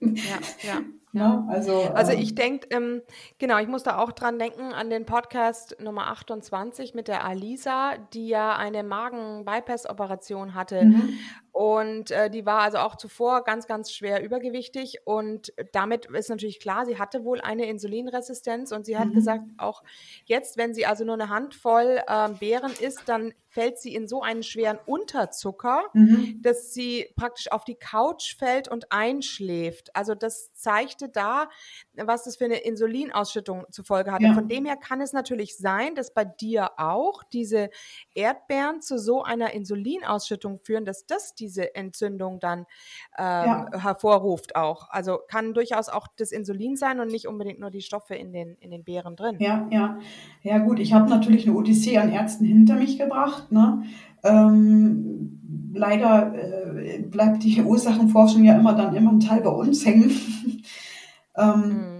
ja, ja. Ja. Also, also ich ähm, denke, ähm, genau, ich muss da auch dran denken an den Podcast Nummer 28 mit der Alisa, die ja eine Magen-Bypass-Operation hatte. Mhm. Und äh, die war also auch zuvor ganz, ganz schwer übergewichtig. Und damit ist natürlich klar, sie hatte wohl eine Insulinresistenz. Und sie hat mhm. gesagt, auch jetzt, wenn sie also nur eine Handvoll äh, Beeren isst, dann fällt sie in so einen schweren Unterzucker, mhm. dass sie praktisch auf die Couch fällt und einschläft. Also das zeigte da, was das für eine Insulinausschüttung zur Folge hatte. Ja. Von dem her kann es natürlich sein, dass bei dir auch diese Erdbeeren zu so einer Insulinausschüttung führen, dass das diese Entzündung dann ähm, ja. hervorruft auch. Also kann durchaus auch das Insulin sein und nicht unbedingt nur die Stoffe in den, in den Beeren drin. Ja, ja. Ja gut, ich habe natürlich eine Odyssee an Ärzten hinter mich gebracht Ne? Ähm, leider äh, bleibt die Ursachenforschung ja immer dann immer ein Teil bei uns hängen. ähm, mhm.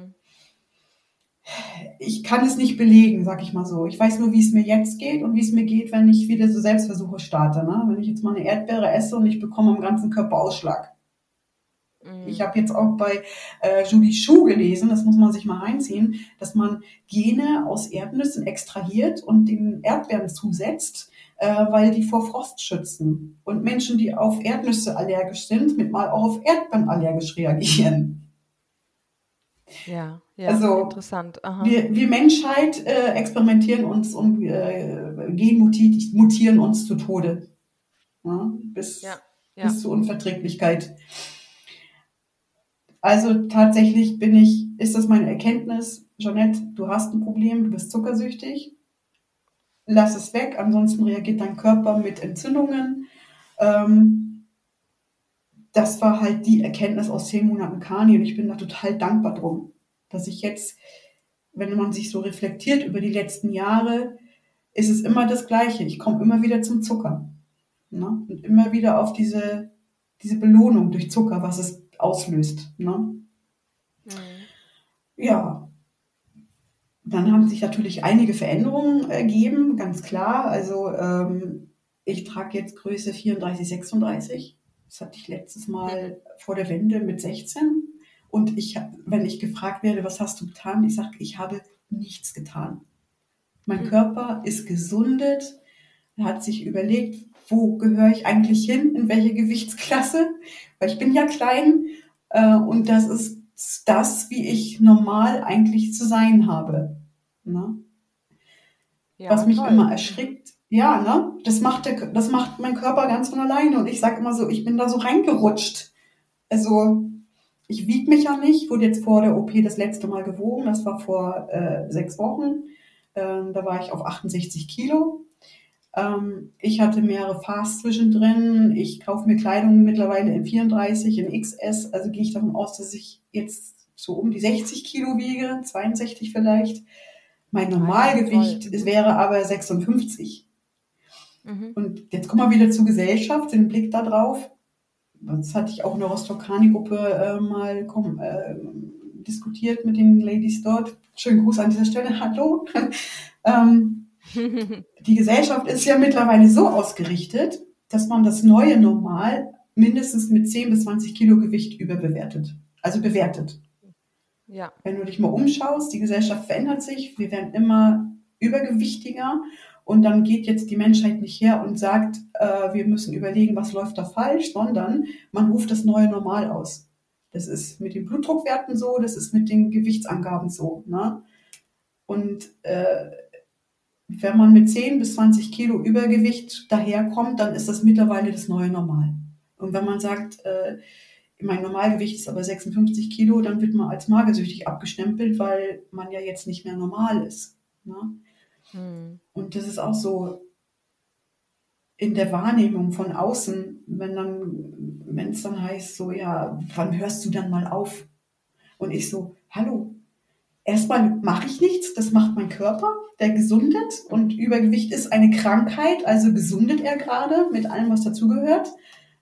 Ich kann es nicht belegen, sag ich mal so. Ich weiß nur, wie es mir jetzt geht und wie es mir geht, wenn ich wieder so Selbstversuche starte. Ne? Wenn ich jetzt mal eine Erdbeere esse und ich bekomme am ganzen Körper Ausschlag. Mhm. Ich habe jetzt auch bei äh, Julie Schuh gelesen, das muss man sich mal reinziehen, dass man Gene aus Erdnüssen extrahiert und den Erdbeeren zusetzt, äh, weil die vor Frost schützen. Und Menschen, die auf Erdnüsse allergisch sind, mit mal auch auf Erdbeeren allergisch reagieren. Ja, ja, Also interessant. Aha. wir, wir Menschheit äh, experimentieren uns und äh, genmuti- mutieren uns zu Tode. Ja, bis, Ja, ja. bis zur Unverträglichkeit. Also tatsächlich bin ich, ist das meine Erkenntnis, Jeanette, du hast ein Problem, du bist zuckersüchtig. Lass es weg, ansonsten reagiert dein Körper mit Entzündungen. Ähm, das war halt die Erkenntnis aus zehn Monaten Kani und ich bin da total dankbar drum, dass ich jetzt, wenn man sich so reflektiert über die letzten Jahre, ist es immer das Gleiche. Ich komme immer wieder zum Zucker. Ne? Und immer wieder auf diese, diese Belohnung durch Zucker, was es auslöst. Ne? Mhm. Ja, dann haben sich natürlich einige Veränderungen ergeben, ganz klar. Also ähm, ich trage jetzt Größe 34, 36. Das hatte ich letztes Mal vor der Wende mit 16. Und ich, wenn ich gefragt werde, was hast du getan, ich sage, ich habe nichts getan. Mein Mhm. Körper ist gesundet. Er hat sich überlegt, wo gehöre ich eigentlich hin, in welche Gewichtsklasse, weil ich bin ja klein äh, und das ist das, wie ich normal eigentlich zu sein habe. Ne? Ja, Was mich toll. immer erschrickt, ja, ne? Das macht, der, das macht mein Körper ganz von alleine und ich sage immer so, ich bin da so reingerutscht. Also ich wiege mich ja nicht, wurde jetzt vor der OP das letzte Mal gewogen, das war vor äh, sechs Wochen. Ähm, da war ich auf 68 Kilo. Ähm, ich hatte mehrere Fasts zwischendrin. Ich kaufe mir Kleidung mittlerweile in 34, in XS. Also gehe ich davon aus, dass ich jetzt so um die 60 Kilo wiege, 62 vielleicht. Mein Normalgewicht toll. es wäre aber 56. Mhm. Und jetzt kommen wir wieder zur Gesellschaft, den Blick da drauf. Das hatte ich auch in der Rostock-Kani-Gruppe äh, mal komm, äh, diskutiert mit den Ladies dort. Schönen Gruß an dieser Stelle, hallo. ähm, die Gesellschaft ist ja mittlerweile so ausgerichtet, dass man das neue Normal mindestens mit 10 bis 20 Kilo Gewicht überbewertet. Also bewertet. ja, Wenn du dich mal umschaust, die Gesellschaft verändert sich, wir werden immer übergewichtiger und dann geht jetzt die Menschheit nicht her und sagt, äh, wir müssen überlegen, was läuft da falsch, sondern man ruft das neue Normal aus. Das ist mit den Blutdruckwerten so, das ist mit den Gewichtsangaben so. Ne? Und äh, wenn man mit 10 bis 20 Kilo Übergewicht daherkommt, dann ist das mittlerweile das neue Normal. Und wenn man sagt, äh, mein Normalgewicht ist aber 56 Kilo, dann wird man als magersüchtig abgestempelt, weil man ja jetzt nicht mehr normal ist. Ne? Mhm. Und das ist auch so in der Wahrnehmung von außen, wenn dann, wenn es dann heißt, so, ja, wann hörst du dann mal auf? Und ich so, hallo, erstmal mache ich nichts, das macht mein Körper, der gesundet und Übergewicht ist eine Krankheit, also gesundet er gerade mit allem, was dazugehört.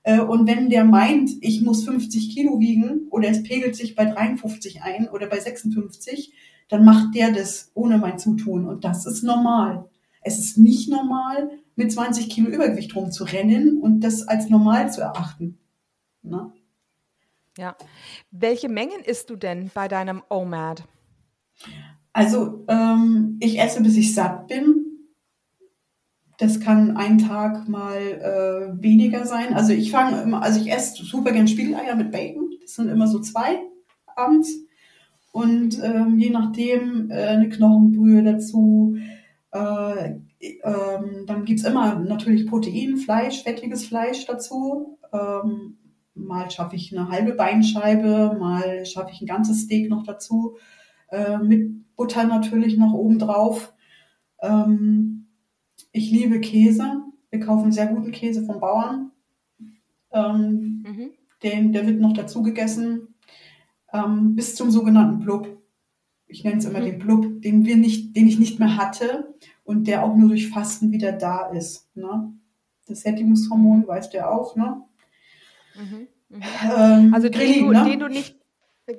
Äh, Und wenn der meint, ich muss 50 Kilo wiegen oder es pegelt sich bei 53 ein oder bei 56, dann macht der das ohne mein Zutun und das ist normal. Es ist nicht normal, mit 20 Kilo Übergewicht rumzurennen und das als normal zu erachten. Ne? ja. Welche Mengen isst du denn bei deinem OMAD? Also ähm, ich esse, bis ich satt bin. Das kann ein Tag mal äh, weniger sein. Also ich fange immer, also ich esse super gern Spiegeleier mit Bacon. Das sind immer so zwei abends. Und ähm, je nachdem äh, eine Knochenbrühe dazu. Äh, ähm, dann gibt's immer natürlich Protein, Fleisch, fettiges Fleisch dazu. Ähm, mal schaffe ich eine halbe Beinscheibe, mal schaffe ich ein ganzes Steak noch dazu. Äh, mit Butter natürlich noch obendrauf. Ähm, ich liebe Käse. Wir kaufen sehr guten Käse vom Bauern. Ähm, Mhm. den, der wird noch dazu gegessen. Ähm, bis zum sogenannten Blub. Ich nenne es immer Mhm. den Blub, den, wir nicht, den ich nicht mehr hatte und der auch nur durch Fasten wieder da ist. Ne? Das Sättigungshormon weißt du ja auch. Ne? Mhm. Mhm. Ähm, Also den, Grelin, du, ne? den du nicht,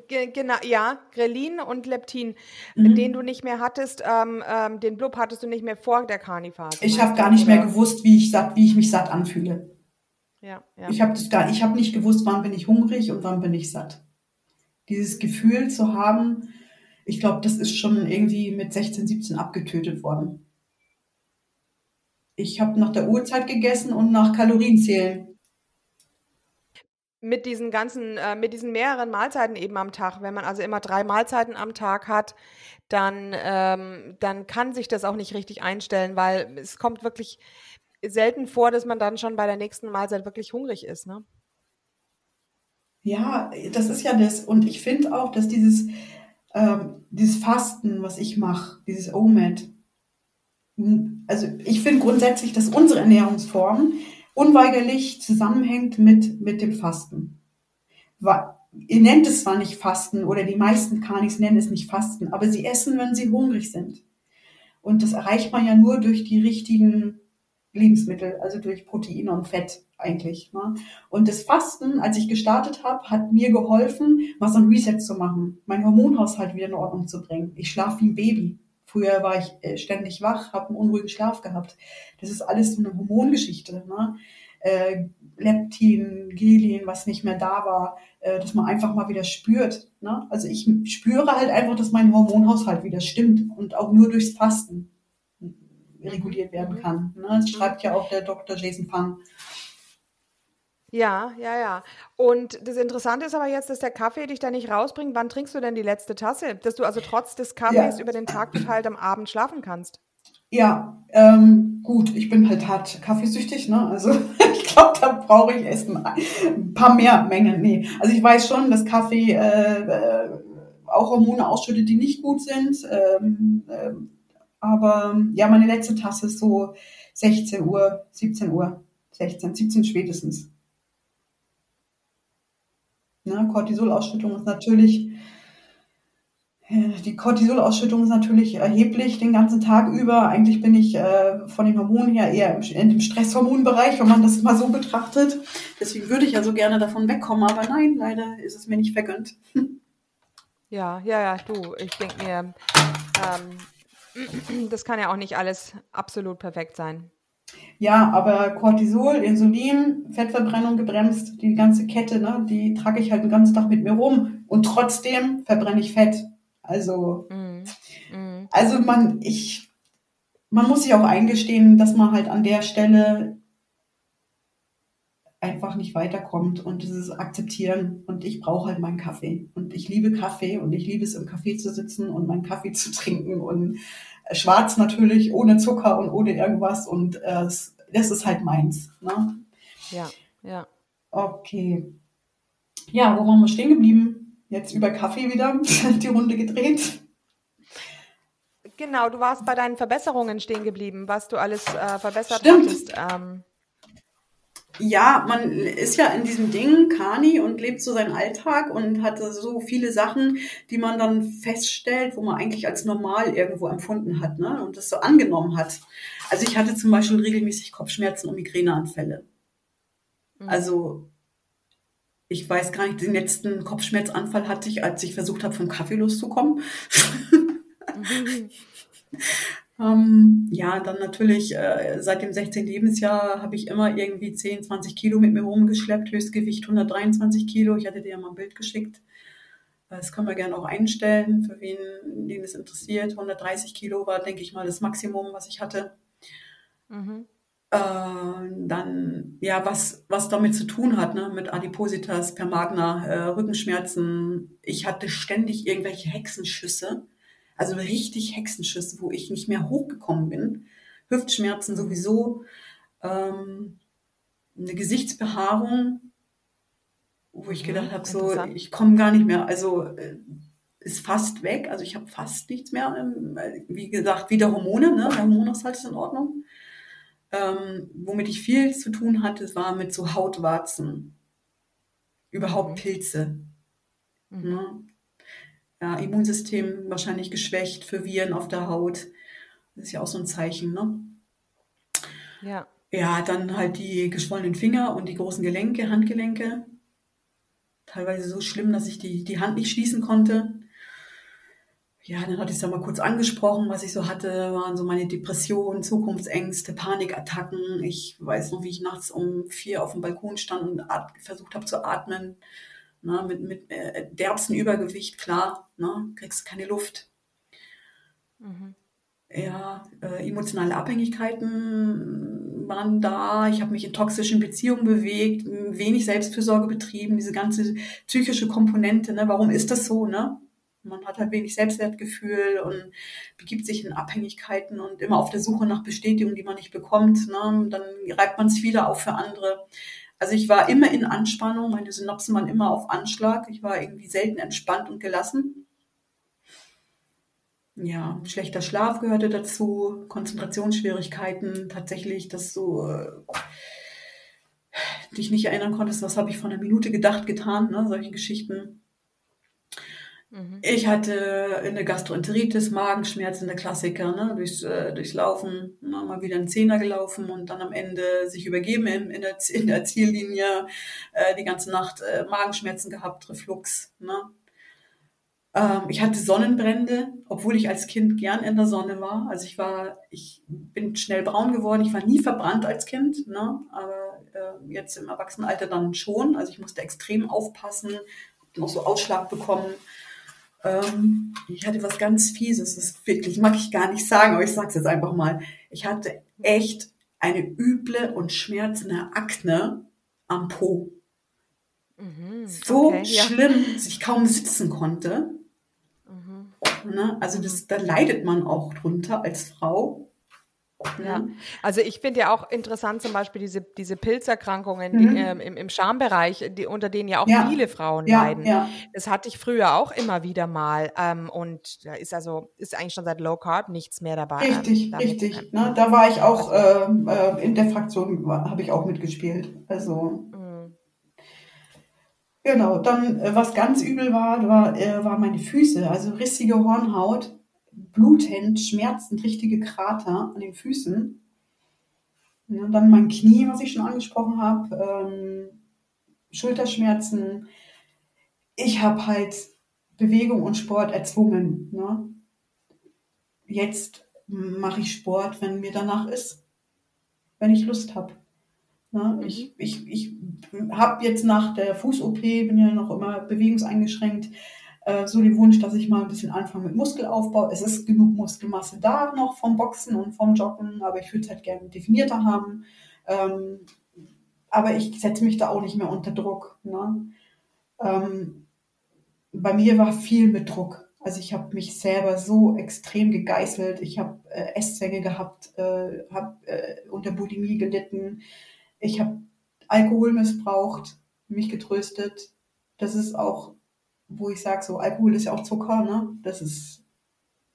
ge- genau, ja, Grelin und Leptin, Mhm. den du nicht mehr hattest, ähm, ähm, den Blub hattest du nicht mehr vor der Carniphase. Ich habe gar nicht mehr gewusst, wie ich, satt, wie ich mich satt anfühle. Ja, ja. Ich habe das gar, ich habe nicht gewusst, wann bin ich hungrig und wann bin ich satt. Dieses Gefühl zu haben, ich glaube, das ist schon irgendwie mit 16, 17 abgetötet worden. Ich habe nach der Uhrzeit gegessen und nach Kalorienzählen. mit diesen ganzen, äh, mit diesen mehreren Mahlzeiten eben am Tag, wenn man also immer drei Mahlzeiten am Tag hat, dann, ähm, dann kann sich das auch nicht richtig einstellen, weil es kommt wirklich selten vor, dass man dann schon bei der nächsten Mahlzeit wirklich hungrig ist, ne? Ja, das ist ja das. Und ich finde auch, dass dieses, ähm, dieses Fasten, was ich mache, dieses OMAD, also ich finde grundsätzlich, dass unsere Ernährungsform unweigerlich zusammenhängt mit, mit dem Fasten. Ihr nennt es zwar nicht Fasten oder die meisten Kanis nennen es nicht Fasten, aber sie essen, wenn sie hungrig sind. Und das erreicht man ja nur durch die richtigen Lebensmittel, also durch Proteine und Fett eigentlich. Ne? Und das Fasten, als ich gestartet habe, hat mir geholfen, mal so ein Reset zu machen, meinen Hormonhaushalt wieder in Ordnung zu bringen. Ich schlafe wie ein Baby. Früher war ich äh, ständig wach, habe einen unruhigen Schlaf gehabt. Das ist alles so eine Hormongeschichte. Ne? Äh, Leptin, Gelin, was nicht mehr da war, äh, dass man einfach mal wieder spürt. Ne? Also ich spüre halt einfach, dass mein Hormonhaushalt wieder stimmt und auch nur durchs Fasten reguliert werden mhm. kann. Ne? Das schreibt ja auch der Dr. Jason Fang. Ja, ja, ja. Und das Interessante ist aber jetzt, dass der Kaffee dich da nicht rausbringt. Wann trinkst du denn die letzte Tasse? Dass du also trotz des Kaffees ja. über den Tag verteilt am Abend schlafen kannst. Ja, ähm, gut, ich bin halt hart kaffeesüchtig, ne? Also ich glaube, da brauche ich erst ein paar mehr Mengen. Nee, also ich weiß schon, dass Kaffee äh, äh, auch Hormone ausschüttet, die nicht gut sind. Ähm, ähm, aber ja, meine letzte Tasse ist so 16 Uhr, 17 Uhr, 16, 17 spätestens. Ne, Cortisolausschüttung ist natürlich, die Cortisolausschüttung ist natürlich erheblich den ganzen Tag über. Eigentlich bin ich äh, von den Hormonen her eher im, in Stresshormonbereich, wenn man das mal so betrachtet. Deswegen würde ich ja so gerne davon wegkommen, aber nein, leider ist es mir nicht vergönnt. Ja, ja, ja, du, ich denke mir, ähm, das kann ja auch nicht alles absolut perfekt sein. Ja, aber Cortisol, Insulin, Fettverbrennung gebremst, die ganze Kette, ne, die trage ich halt den ganzen Tag mit mir rum und trotzdem verbrenne ich Fett. Also, mm, mm. also man, ich, man muss sich auch eingestehen, dass man halt an der Stelle einfach nicht weiterkommt und dieses Akzeptieren und ich brauche halt meinen Kaffee und ich liebe Kaffee und ich liebe es im Kaffee zu sitzen und meinen Kaffee zu trinken und schwarz natürlich, ohne Zucker und ohne irgendwas. Und äh, das ist halt meins. Ne? Ja, ja. Okay. Ja, wo waren wir stehen geblieben? Jetzt über Kaffee wieder die Runde gedreht. Genau, du warst bei deinen Verbesserungen stehen geblieben, was du alles äh, verbessert Stimmt. hattest. Ähm, ja, man ist ja in diesem Ding Kani und lebt so seinen Alltag und hat so viele Sachen, die man dann feststellt, wo man eigentlich als normal irgendwo empfunden hat ne? und das so angenommen hat. Also ich hatte zum Beispiel regelmäßig Kopfschmerzen und Migräneanfälle. Mhm. Also ich weiß gar nicht, den letzten Kopfschmerzanfall hatte ich, als ich versucht habe, vom Kaffee loszukommen. Mhm. Ähm, ja, dann natürlich äh, seit dem 16. Lebensjahr habe ich immer irgendwie 10, 20 Kilo mit mir rumgeschleppt, Höchstgewicht 123 Kilo. Ich hatte dir ja mal ein Bild geschickt. Das können wir gerne auch einstellen, für wen, den es interessiert. 130 Kilo war, denke ich mal, das Maximum, was ich hatte. Mhm. Äh, dann, ja, was, was damit zu tun hat, ne, mit Adipositas, Permagna, äh, Rückenschmerzen. Ich hatte ständig irgendwelche Hexenschüsse also richtig Hexenschiss, wo ich nicht mehr hochgekommen bin. Hüftschmerzen sowieso. Ähm, eine Gesichtsbehaarung, wo ich gedacht habe, so, ich komme gar nicht mehr. Also äh, ist fast weg. Also ich habe fast nichts mehr. Ähm, wie gesagt, wieder Hormone, ne? Der Hormonhaushalt ist in Ordnung. Ähm, womit ich viel zu tun hatte, war mit so Hautwarzen. Überhaupt mhm. Pilze. Mhm. Ne? Ja, Immunsystem wahrscheinlich geschwächt für Viren auf der Haut. Das ist ja auch so ein Zeichen, ne? Ja. Ja, dann halt die geschwollenen Finger und die großen Gelenke, Handgelenke. Teilweise so schlimm, dass ich die, die Hand nicht schließen konnte. Ja, dann hatte ich es ja mal kurz angesprochen, was ich so hatte, waren so meine Depressionen, Zukunftsängste, Panikattacken. Ich weiß noch, wie ich nachts um vier auf dem Balkon stand und versucht habe zu atmen. Ne, mit mit äh, derbsten Übergewicht, klar, ne, kriegst keine Luft. Mhm. ja, äh, emotionale Abhängigkeiten waren da. Ich habe mich in toxischen Beziehungen bewegt, wenig Selbstfürsorge betrieben, diese ganze psychische Komponente. Ne? Warum ist das so? Ne? Man hat halt wenig Selbstwertgefühl und begibt sich in Abhängigkeiten und immer auf der Suche nach Bestätigung, die man nicht bekommt. Ne? Dann reibt man es wieder auf für andere. Also ich war immer in Anspannung, meine Synapsen waren immer auf Anschlag. Ich war irgendwie selten entspannt und gelassen. Ja, schlechter Schlaf gehörte dazu, Konzentrationsschwierigkeiten, tatsächlich, dass du äh, dich nicht erinnern konntest, was habe ich vor einer Minute gedacht, getan, ne? solche Geschichten. Mhm. Ich hatte eine Gastroenteritis, Magenschmerzen, der Klassiker, ne? durchs, äh, durchs Laufen, ne? mal wieder einen Zehner gelaufen und dann am Ende sich übergeben in, in, der, in der Ziellinie, äh, die ganze Nacht äh, Magenschmerzen gehabt, Reflux. Ne? Ähm, ich hatte Sonnenbrände, obwohl ich als Kind gern in der Sonne war. Also ich war, ich bin schnell braun geworden. Ich war nie verbrannt als Kind, ne? aber äh, jetzt im Erwachsenenalter dann schon. Also ich musste extrem aufpassen, noch so Ausschlag bekommen. Ähm, ich hatte was ganz Fieses, das wirklich, mag ich gar nicht sagen, aber ich sage es jetzt einfach mal. Ich hatte echt eine üble und schmerzende Akne am Po. Mhm, so okay, schlimm, ja. dass ich kaum sitzen konnte. Ne? Also das, da leidet man auch drunter als Frau. Ja, mhm. also ich finde ja auch interessant zum Beispiel diese, diese Pilzerkrankungen mhm. die, ähm, im, im Schambereich, die, unter denen ja auch ja. viele Frauen ja, leiden. Ja. Das hatte ich früher auch immer wieder mal ähm, und da ist also ist eigentlich schon seit Low Carb nichts mehr dabei. Richtig, ähm, richtig. Ähm, ne? Da war ich auch äh, in der Fraktion, habe ich auch mitgespielt. Also Genau, dann äh, was ganz übel war, war, äh, war meine Füße, also rissige Hornhaut, blutend, schmerzend, richtige Krater an den Füßen. Ja, dann mein Knie, was ich schon angesprochen habe, ähm, Schulterschmerzen. Ich habe halt Bewegung und Sport erzwungen. Ne? Jetzt mache ich Sport, wenn mir danach ist, wenn ich Lust habe. Ne? Mhm. Ich, ich, ich habe jetzt nach der Fuß-OP, bin ja noch immer bewegungseingeschränkt, äh, so den Wunsch, dass ich mal ein bisschen anfange mit Muskelaufbau. Es ist genug Muskelmasse da noch vom Boxen und vom Joggen, aber ich würde es halt gerne definierter haben. Ähm, aber ich setze mich da auch nicht mehr unter Druck. Ne? Ähm, bei mir war viel mit Druck. Also ich habe mich selber so extrem gegeißelt. Ich habe äh, Esszwänge gehabt, äh, habe äh, unter Bulimie gelitten. Ich habe Alkohol missbraucht, mich getröstet. Das ist auch, wo ich sage, so Alkohol ist ja auch Zucker, ne? Das ist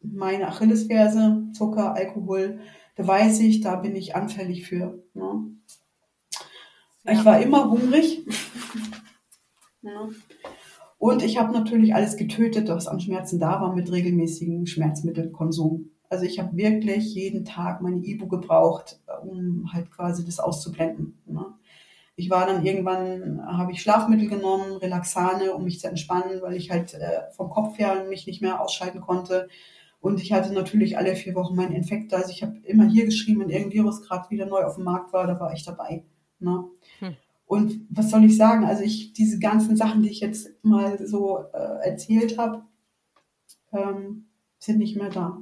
meine Achillesferse, Zucker, Alkohol. Da weiß ich, da bin ich anfällig für. Ne? Ja. Ich war immer hungrig. ja. Und ich habe natürlich alles getötet, was an Schmerzen da war, mit regelmäßigem Schmerzmittelkonsum. Also ich habe wirklich jeden Tag meine Ibu gebraucht, um halt quasi das auszublenden. Ne? Ich war dann irgendwann, habe ich Schlafmittel genommen, Relaxane, um mich zu entspannen, weil ich halt äh, vom Kopf her mich nicht mehr ausschalten konnte. Und ich hatte natürlich alle vier Wochen meinen Infekt. Also ich habe immer hier geschrieben, wenn irgendein Virus gerade wieder neu auf dem Markt war, da war ich dabei. Ne? Hm. Und was soll ich sagen? Also ich, diese ganzen Sachen, die ich jetzt mal so äh, erzählt habe, ähm, sind nicht mehr da.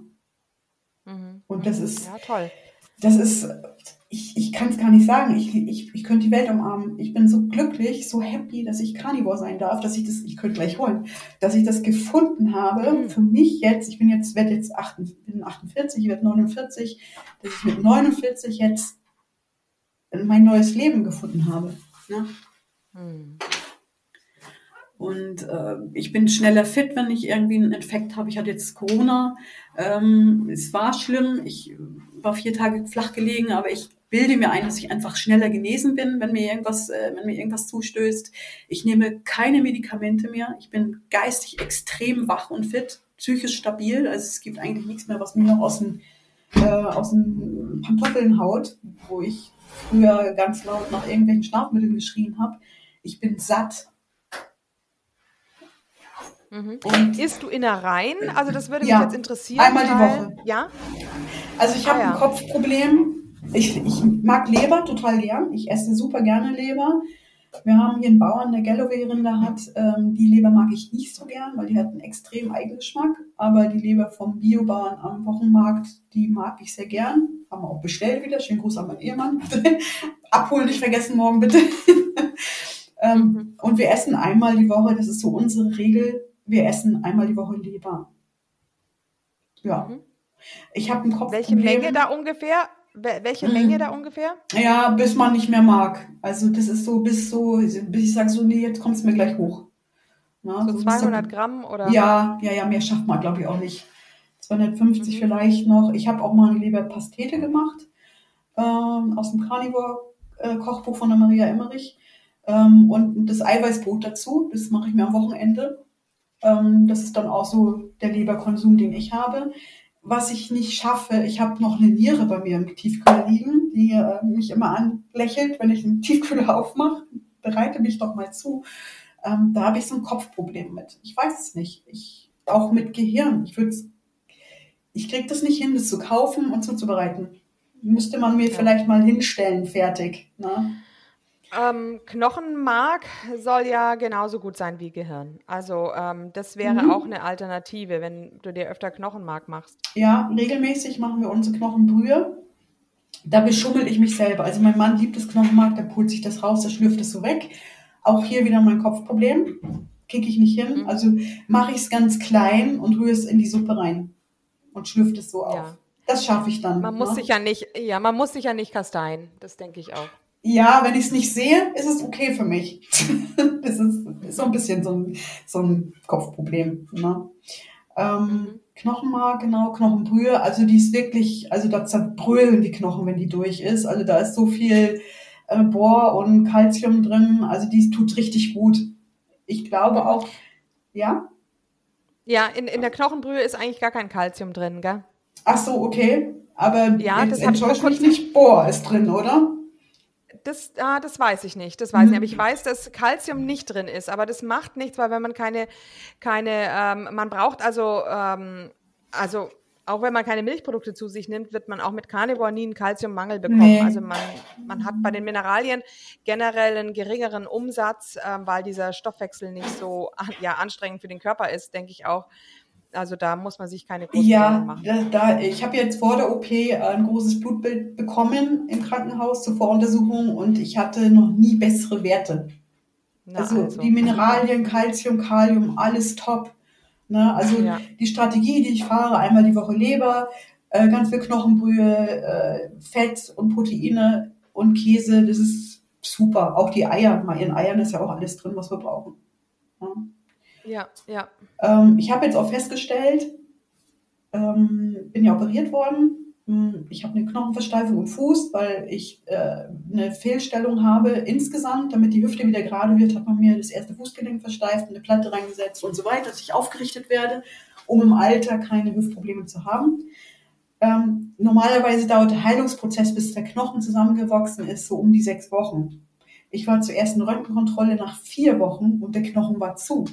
Mhm. Und das mhm. ist, ja, toll. Das ist, ich, ich kann es gar nicht sagen. Ich, ich, ich könnte die Welt umarmen. Ich bin so glücklich, so happy, dass ich Carnivore sein darf, dass ich das, ich könnte gleich holen, dass ich das gefunden habe. Mhm. Für mich jetzt, ich bin jetzt, werde jetzt 48, bin 48, ich werde 49, dass ich mit 49 jetzt mein neues Leben gefunden habe. Ne? Mhm. Und äh, ich bin schneller fit, wenn ich irgendwie einen Infekt habe. Ich hatte jetzt Corona. Ähm, es war schlimm. Ich war vier Tage flach gelegen, aber ich bilde mir ein, dass ich einfach schneller genesen bin, wenn mir irgendwas, äh, wenn mir irgendwas zustößt. Ich nehme keine Medikamente mehr. Ich bin geistig extrem wach und fit, psychisch stabil. Also es gibt eigentlich nichts mehr, was mir noch aus den, äh, aus den Pantoffeln haut, wo ich früher ganz laut nach irgendwelchen Schlafmitteln geschrien habe. Ich bin satt Mhm. Und Isst du Innereien? Also das würde mich ja, jetzt interessieren. Einmal die Woche. Ja. Also ich habe ah, ja. ein Kopfproblem. Ich, ich mag Leber total gern. Ich esse super gerne Leber. Wir haben hier einen Bauern, der Galloway-Rinder hat. Ähm, die Leber mag ich nicht so gern, weil die hat einen extrem Eigengeschmack. Aber die Leber vom Biobauern am Wochenmarkt, die mag ich sehr gern. Haben wir auch bestellt wieder. Schönen Gruß an meinen Ehemann. Abholen nicht vergessen morgen bitte. ähm, mhm. Und wir essen einmal die Woche, das ist so unsere Regel, wir essen einmal die Woche Leber. Ja. Mhm. Ich habe einen Kopf. Welche Menge da ungefähr? Welche hm. Menge da ungefähr? Ja, bis man nicht mehr mag. Also das ist so bis so, bis ich sage so, nee, jetzt kommt es mir gleich hoch. Na, so, so 200 Gramm oder? Ja, ja, ja, mehr schafft man glaube ich auch nicht. 250 mhm. vielleicht noch. Ich habe auch mal eine Leberpastete gemacht ähm, aus dem Carnivore-Kochbuch von der Maria Emmerich ähm, und das Eiweißbrot dazu. Das mache ich mir am Wochenende. Ähm, das ist dann auch so der Leberkonsum, den ich habe was ich nicht schaffe, ich habe noch eine Niere bei mir im Tiefkühler liegen, die äh, mich immer anlächelt, wenn ich den Tiefkühler aufmache. Bereite mich doch mal zu. Ähm, da habe ich so ein Kopfproblem mit. Ich weiß es nicht. Ich, auch mit Gehirn. Ich würde ich kriege das nicht hin, das zu kaufen und zuzubereiten. Müsste man mir ja. vielleicht mal hinstellen, fertig. Ne? Ähm, Knochenmark soll ja genauso gut sein wie Gehirn. Also ähm, das wäre mhm. auch eine Alternative, wenn du dir öfter Knochenmark machst. Ja, regelmäßig machen wir unsere Knochenbrühe. Da beschummel ich mich selber. Also mein Mann liebt das Knochenmark, der pult sich das raus, der schlürft es so weg. Auch hier wieder mein Kopfproblem. Kicke ich nicht hin. Mhm. Also mache ich es ganz klein und rühre es in die Suppe rein und schlürft es so auf. Ja. Das schaffe ich dann. Man muss ne? sich ja nicht, ja, man muss sich ja nicht kasteien. Das denke ich auch. Ja, wenn ich es nicht sehe, ist es okay für mich. das ist, ist, so ein bisschen so ein, so ein Kopfproblem. Ne? Ähm, mhm. Knochenmark, genau, Knochenbrühe, also die ist wirklich, also da zerbrüllen die Knochen, wenn die durch ist. Also da ist so viel äh, Bohr und Calcium drin, also die tut richtig gut. Ich glaube auch, ja? Ja, in, in der Knochenbrühe ist eigentlich gar kein Calcium drin, gell? Ach so, okay. Aber ja, jetzt enttäuscht mich nicht, Bohr ist drin, oder? Das, ah, das weiß ich nicht. Das weiß ich nicht. Aber ich mhm. weiß, dass Kalzium nicht drin ist. Aber das macht nichts, weil wenn man keine, keine, ähm, man braucht also, ähm, also auch wenn man keine Milchprodukte zu sich nimmt, wird man auch mit Carnivore nie einen Kalziummangel bekommen. Nee. Also man, man hat bei den Mineralien generell einen geringeren Umsatz, ähm, weil dieser Stoffwechsel nicht so ja, anstrengend für den Körper ist, denke ich auch. Also da muss man sich keine großen ja, machen. Ja, da, ich habe jetzt vor der OP ein großes Blutbild bekommen im Krankenhaus zur Voruntersuchung und ich hatte noch nie bessere Werte. Na, also, also, die Mineralien, Calcium, Kalium, alles top. Ne? Also ja. die Strategie, die ich fahre, einmal die Woche Leber, äh, ganz viel Knochenbrühe, äh, Fett und Proteine und Käse, das ist super. Auch die Eier, mal in Eiern ist ja auch alles drin, was wir brauchen. Ja. Ja, ja. Ähm, ich habe jetzt auch festgestellt, ähm, bin ja operiert worden. Hm, ich habe eine Knochenversteifung im Fuß, weil ich äh, eine Fehlstellung habe insgesamt. Damit die Hüfte wieder gerade wird, hat man mir das erste Fußgelenk versteift, eine Platte reingesetzt und so weiter, dass ich aufgerichtet werde, um im Alter keine Hüftprobleme zu haben. Ähm, normalerweise dauert der Heilungsprozess, bis der Knochen zusammengewachsen ist, so um die sechs Wochen. Ich war zur ersten Röntgenkontrolle nach vier Wochen und der Knochen war zu.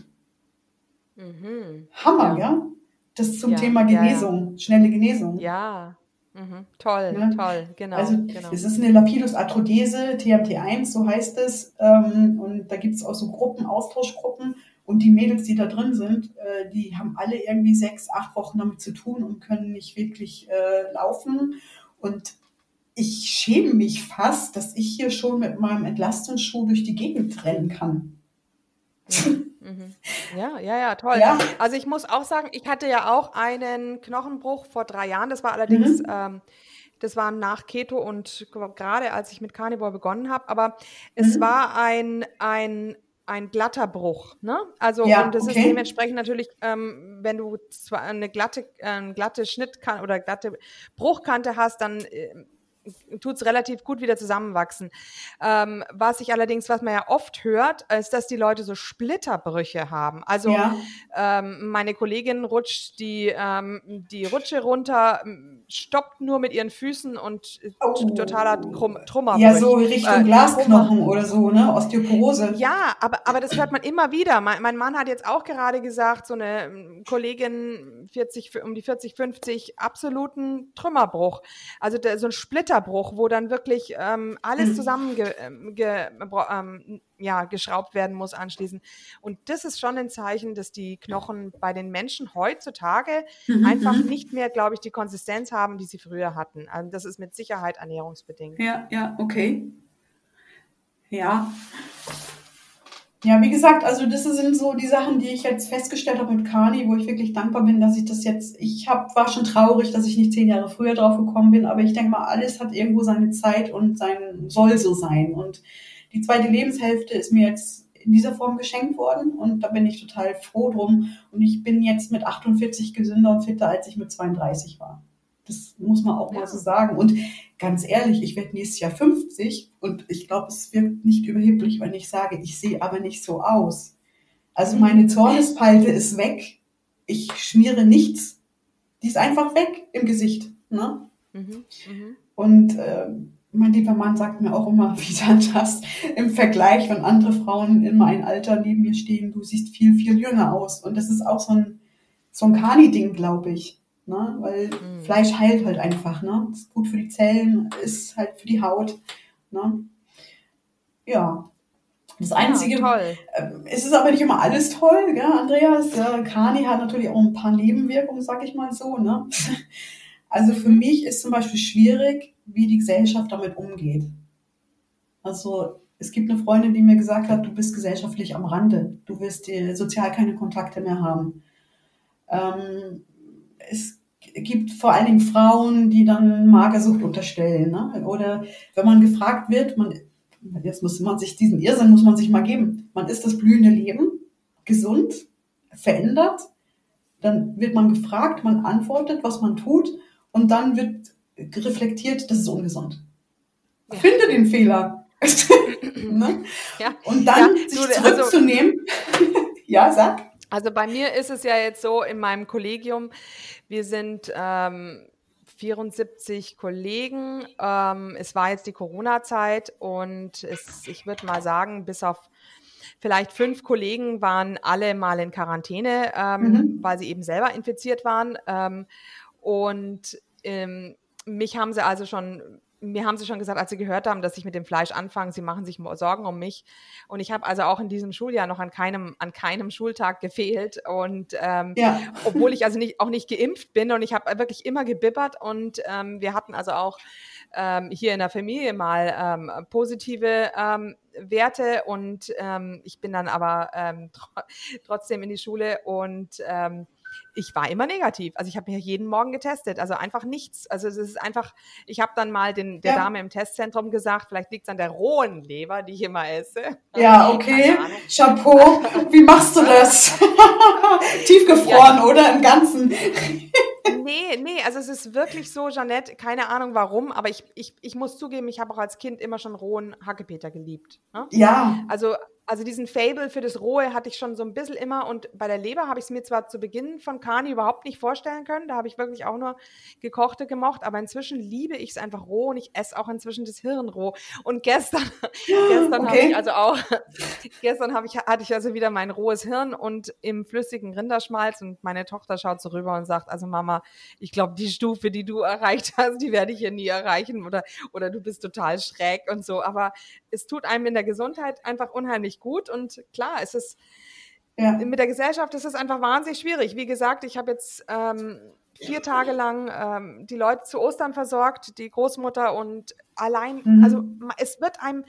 Mhm. Hammer, ja. ja? Das zum ja, Thema Genesung, ja, schnelle Genesung. Ja, mhm. toll, ne? toll, genau. Also genau. es ist eine Lapidus-Arthrodese, TMT1, so heißt es. Ähm, und da gibt es auch so Gruppen, Austauschgruppen. Und die Mädels, die da drin sind, äh, die haben alle irgendwie sechs, acht Wochen damit zu tun und können nicht wirklich äh, laufen. Und ich schäme mich fast, dass ich hier schon mit meinem Entlastungsschuh durch die Gegend rennen kann. Mhm. Mhm. Ja, ja, ja, toll. Ja. Also ich muss auch sagen, ich hatte ja auch einen Knochenbruch vor drei Jahren. Das war allerdings, mhm. ähm, das war nach Keto und gerade als ich mit Carnivore begonnen habe. Aber es mhm. war ein, ein, ein glatter Bruch. Ne? Also ja, und das okay. ist dementsprechend natürlich, ähm, wenn du zwar eine glatte, äh, glatte Schnittkante oder glatte Bruchkante hast, dann äh, tut es relativ gut wieder zusammenwachsen. Ähm, was ich allerdings, was man ja oft hört, ist, dass die Leute so Splitterbrüche haben. Also ja. ähm, meine Kollegin rutscht die, ähm, die Rutsche runter, stoppt nur mit ihren Füßen und oh. totaler Trummer. Ja, so Richtung äh, Glasknochen Trummer. oder so, ne? Osteoporose. Ja, aber, aber das hört man immer wieder. Mein, mein Mann hat jetzt auch gerade gesagt, so eine ähm, Kollegin 40, um die 40, 50, absoluten Trümmerbruch. Also der, so ein Splitter Unterbruch, wo dann wirklich ähm, alles Mhm. zusammen ge, ähm, ge, ähm, ja, geschraubt werden muss anschließend. Und das ist schon ein Zeichen, dass die Knochen bei den Menschen heutzutage Mhm, einfach mhm. nicht mehr, glaube ich, die Konsistenz haben, die sie früher hatten. Also das ist mit Sicherheit ernährungsbedingt. Ja, ja, okay. Ja. Ja, wie gesagt, also das sind so die Sachen, die ich jetzt festgestellt habe mit Kani, wo ich wirklich dankbar bin, dass ich das jetzt, ich hab, war schon traurig, dass ich nicht zehn Jahre früher drauf gekommen bin, aber ich denke mal, alles hat irgendwo seine Zeit und sein, soll so sein. Und die zweite Lebenshälfte ist mir jetzt in dieser Form geschenkt worden und da bin ich total froh drum. Und ich bin jetzt mit 48 gesünder und fitter, als ich mit 32 war. Das muss man auch Ja. mal so sagen. Und ganz ehrlich, ich werde nächstes Jahr 50 und ich glaube, es wirkt nicht überheblich, wenn ich sage, ich sehe aber nicht so aus. Also meine Zornespalte ist weg. Ich schmiere nichts. Die ist einfach weg im Gesicht. Ne? Mhm. Mhm. Und äh, mein lieber Mann sagt mir auch immer wieder das im Vergleich, wenn andere Frauen in meinem Alter neben mir stehen, du siehst viel, viel jünger aus. Und das ist auch so ein, so ein Kani-Ding, glaube ich. Ne? Weil Mhm. Fleisch heilt halt einfach. Ne? Ist gut für die Zellen, ist halt für die Haut. Ne? Ja. Das Einzige, Ja, toll. ähm, Es ist aber nicht immer alles toll, gell, Andreas. Ja, Kani hat natürlich auch ein paar Nebenwirkungen, sag ich mal so. Ne? Also für mich ist zum Beispiel schwierig, wie die Gesellschaft damit umgeht. Also es gibt eine Freundin, die mir gesagt hat, du bist gesellschaftlich am Rande. Du wirst äh, sozial keine Kontakte mehr haben. Ähm, es gibt vor allen Dingen Frauen, die dann Magersucht unterstellen. Ne? Oder wenn man gefragt wird, man, jetzt muss man sich diesen Irrsinn muss man sich mal geben. Man ist das blühende Leben, gesund, verändert. Dann wird man gefragt, man antwortet, was man tut, und dann wird reflektiert, das ist ungesund. Ja. Finde den Fehler. ne? Ja. Und dann Ja, sich also- zurückzunehmen. ja, sag. Also bei mir ist es ja jetzt so in meinem Kollegium, wir sind ähm, 74 Kollegen. Ähm, es war jetzt die Corona-Zeit und es, ich würde mal sagen, bis auf vielleicht fünf Kollegen waren alle mal in Quarantäne, ähm, Mhm. weil sie eben selber infiziert waren. Ähm, und ähm, mich haben sie also schon, mir haben sie schon gesagt, als sie gehört haben, dass ich mit dem Fleisch anfange, sie machen sich Sorgen um mich. Und ich habe also auch in diesem Schuljahr noch an keinem, an keinem Schultag gefehlt. Und ähm, Ja. obwohl ich also nicht, auch nicht geimpft bin und ich habe wirklich immer gebibbert und ähm, wir hatten also auch ähm, hier in der Familie mal ähm, positive ähm, Werte und ähm, ich bin dann aber tr trotzdem in die Schule und ich war immer negativ. Also ich habe mich jeden Morgen getestet, also einfach nichts. Also es ist einfach, ich habe dann mal den, der Ja. Dame im Testzentrum gesagt, vielleicht liegt es an der rohen Leber, die ich immer esse. Ja, okay. Keine Ahnung. Chapeau. Wie machst du das? Tiefgefroren, oder? Im Ganzen. Nee, nee, also es ist wirklich so, Jeanette, keine Ahnung warum, aber ich, ich, ich muss zugeben, ich habe auch als Kind immer schon rohen Hackepeter geliebt. Ne? Ja. Also, also diesen Fable für das Rohe hatte ich schon so ein bisschen immer und bei der Leber habe ich es mir zwar zu Beginn von Kani überhaupt nicht vorstellen können, da habe ich wirklich auch nur gekochte gemocht, aber inzwischen liebe ich es einfach roh und ich esse auch inzwischen das Hirn roh. Und gestern, gestern habe Okay. ich also auch, gestern habe ich, hatte ich also wieder mein rohes Hirn und im flüssigen Rinderschmalz und meine Tochter schaut so rüber und sagt, also Mama, ich glaube, die Stufe, die du erreicht hast, die werde ich hier nie erreichen oder, oder du bist total schräg und so. Aber es tut einem in der Gesundheit einfach unheimlich gut und klar, es ist Ja. mit der Gesellschaft ist es einfach wahnsinnig schwierig. Wie gesagt, ich habe jetzt ähm, vier Tage lang ähm, die Leute zu Ostern versorgt, die Großmutter und allein, Mhm. also es wird einem,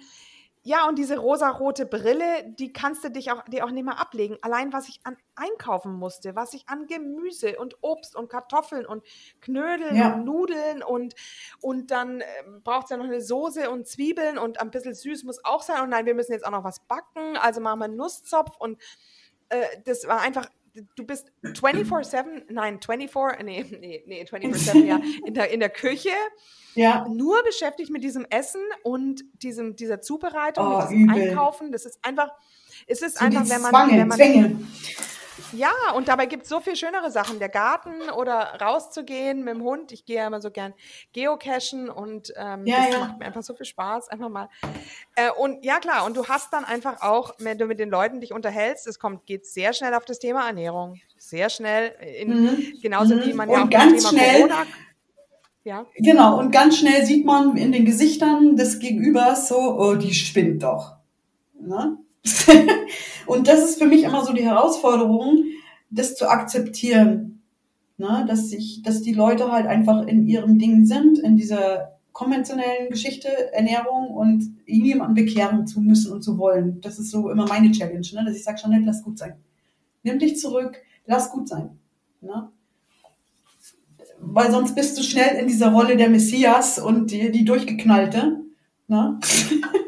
ja, und diese rosarote Brille, die kannst du dich auch, die auch nicht mehr ablegen. Allein, was ich an einkaufen musste, was ich an Gemüse und Obst und Kartoffeln und Knödeln Ja. und Nudeln und, und dann ähm, braucht es ja noch eine Soße und Zwiebeln und ein bisschen süß muss auch sein. Und nein, wir müssen jetzt auch noch was backen, also machen wir einen Nusszopf und äh, das war einfach, du bist 24-7, nein, 24, nee, nee, nee, 24-7, ja, in der, in der Küche, Ja. nur beschäftigt mit diesem Essen und diesem, dieser Zubereitung, Oh, mit diesem übel. Einkaufen. Das ist einfach, es ist So einfach, wenn man, Zwange, wenn man, Zwänge. Ja, und dabei gibt es so viel schönere Sachen. Der Garten oder rauszugehen mit dem Hund. Ich gehe ja immer so gern geocachen und ähm, Ja, das ja. macht mir einfach so viel Spaß. Einfach mal. Äh, und ja, klar, und du hast dann einfach auch, wenn du mit den Leuten dich unterhältst, es kommt, geht sehr schnell auf das Thema Ernährung. Sehr schnell. In, Mhm. Genauso Mhm. wie man ja Und auch ganz das Thema schnell- Corona. ja. Genau, und ganz schnell sieht man in den Gesichtern des Gegenübers so, oh, die spinnt doch. Ne? und das ist für mich immer so die Herausforderung, das zu akzeptieren. Ne? Dass, sich, dass die Leute halt einfach in ihrem Ding sind, in dieser konventionellen Geschichte, Ernährung und jemanden bekehren zu müssen und zu wollen. Das ist so immer meine Challenge, ne? dass ich sage, Jeanette, lass gut sein. Nimm dich zurück, lass gut sein. Ne? Weil sonst bist du schnell in dieser Rolle der Messias und die, die Durchgeknallte. Ne?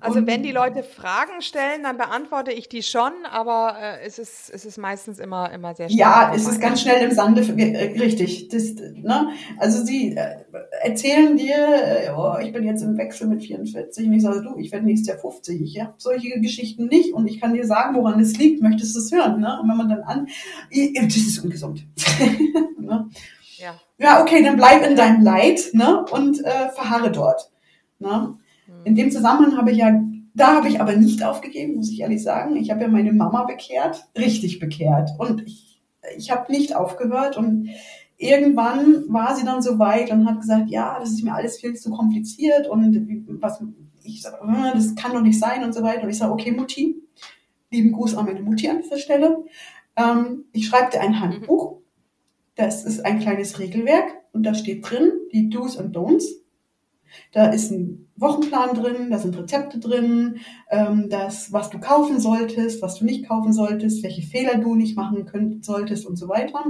Also wenn die Leute Fragen stellen, dann beantworte ich die schon, aber äh, es, ist, es ist meistens immer, immer sehr schnell. Ja, es ist ganz schnell im Sande, äh, richtig. Das, ne? Also sie äh, erzählen dir, äh, oh, ich bin jetzt im Wechsel mit 44 und ich sage, du, ich werde nächstes Jahr 50. Ich habe solche Geschichten nicht und ich kann dir sagen, woran es liegt, möchtest du es hören. Ne? Und wenn man dann an, das ist ungesund. ne? ja. ja, okay, dann bleib in deinem Leid ne? und äh, verharre dort. Ne? In dem Zusammenhang habe ich ja, da habe ich aber nicht aufgegeben, muss ich ehrlich sagen. Ich habe ja meine Mama bekehrt, richtig bekehrt. Und ich, ich habe nicht aufgehört und irgendwann war sie dann so weit und hat gesagt, ja, das ist mir alles viel zu kompliziert und was, ich sage, äh, das kann doch nicht sein und so weiter. Und ich sage, okay, Mutti, lieben Gruß an meine Mutti an dieser Stelle. Ähm, ich schreibe dir ein Handbuch. Das ist ein kleines Regelwerk und da steht drin die Do's und Don'ts. Da ist ein Wochenplan drin, da sind Rezepte drin, ähm, das, was du kaufen solltest, was du nicht kaufen solltest, welche Fehler du nicht machen könnt, solltest und so weiter.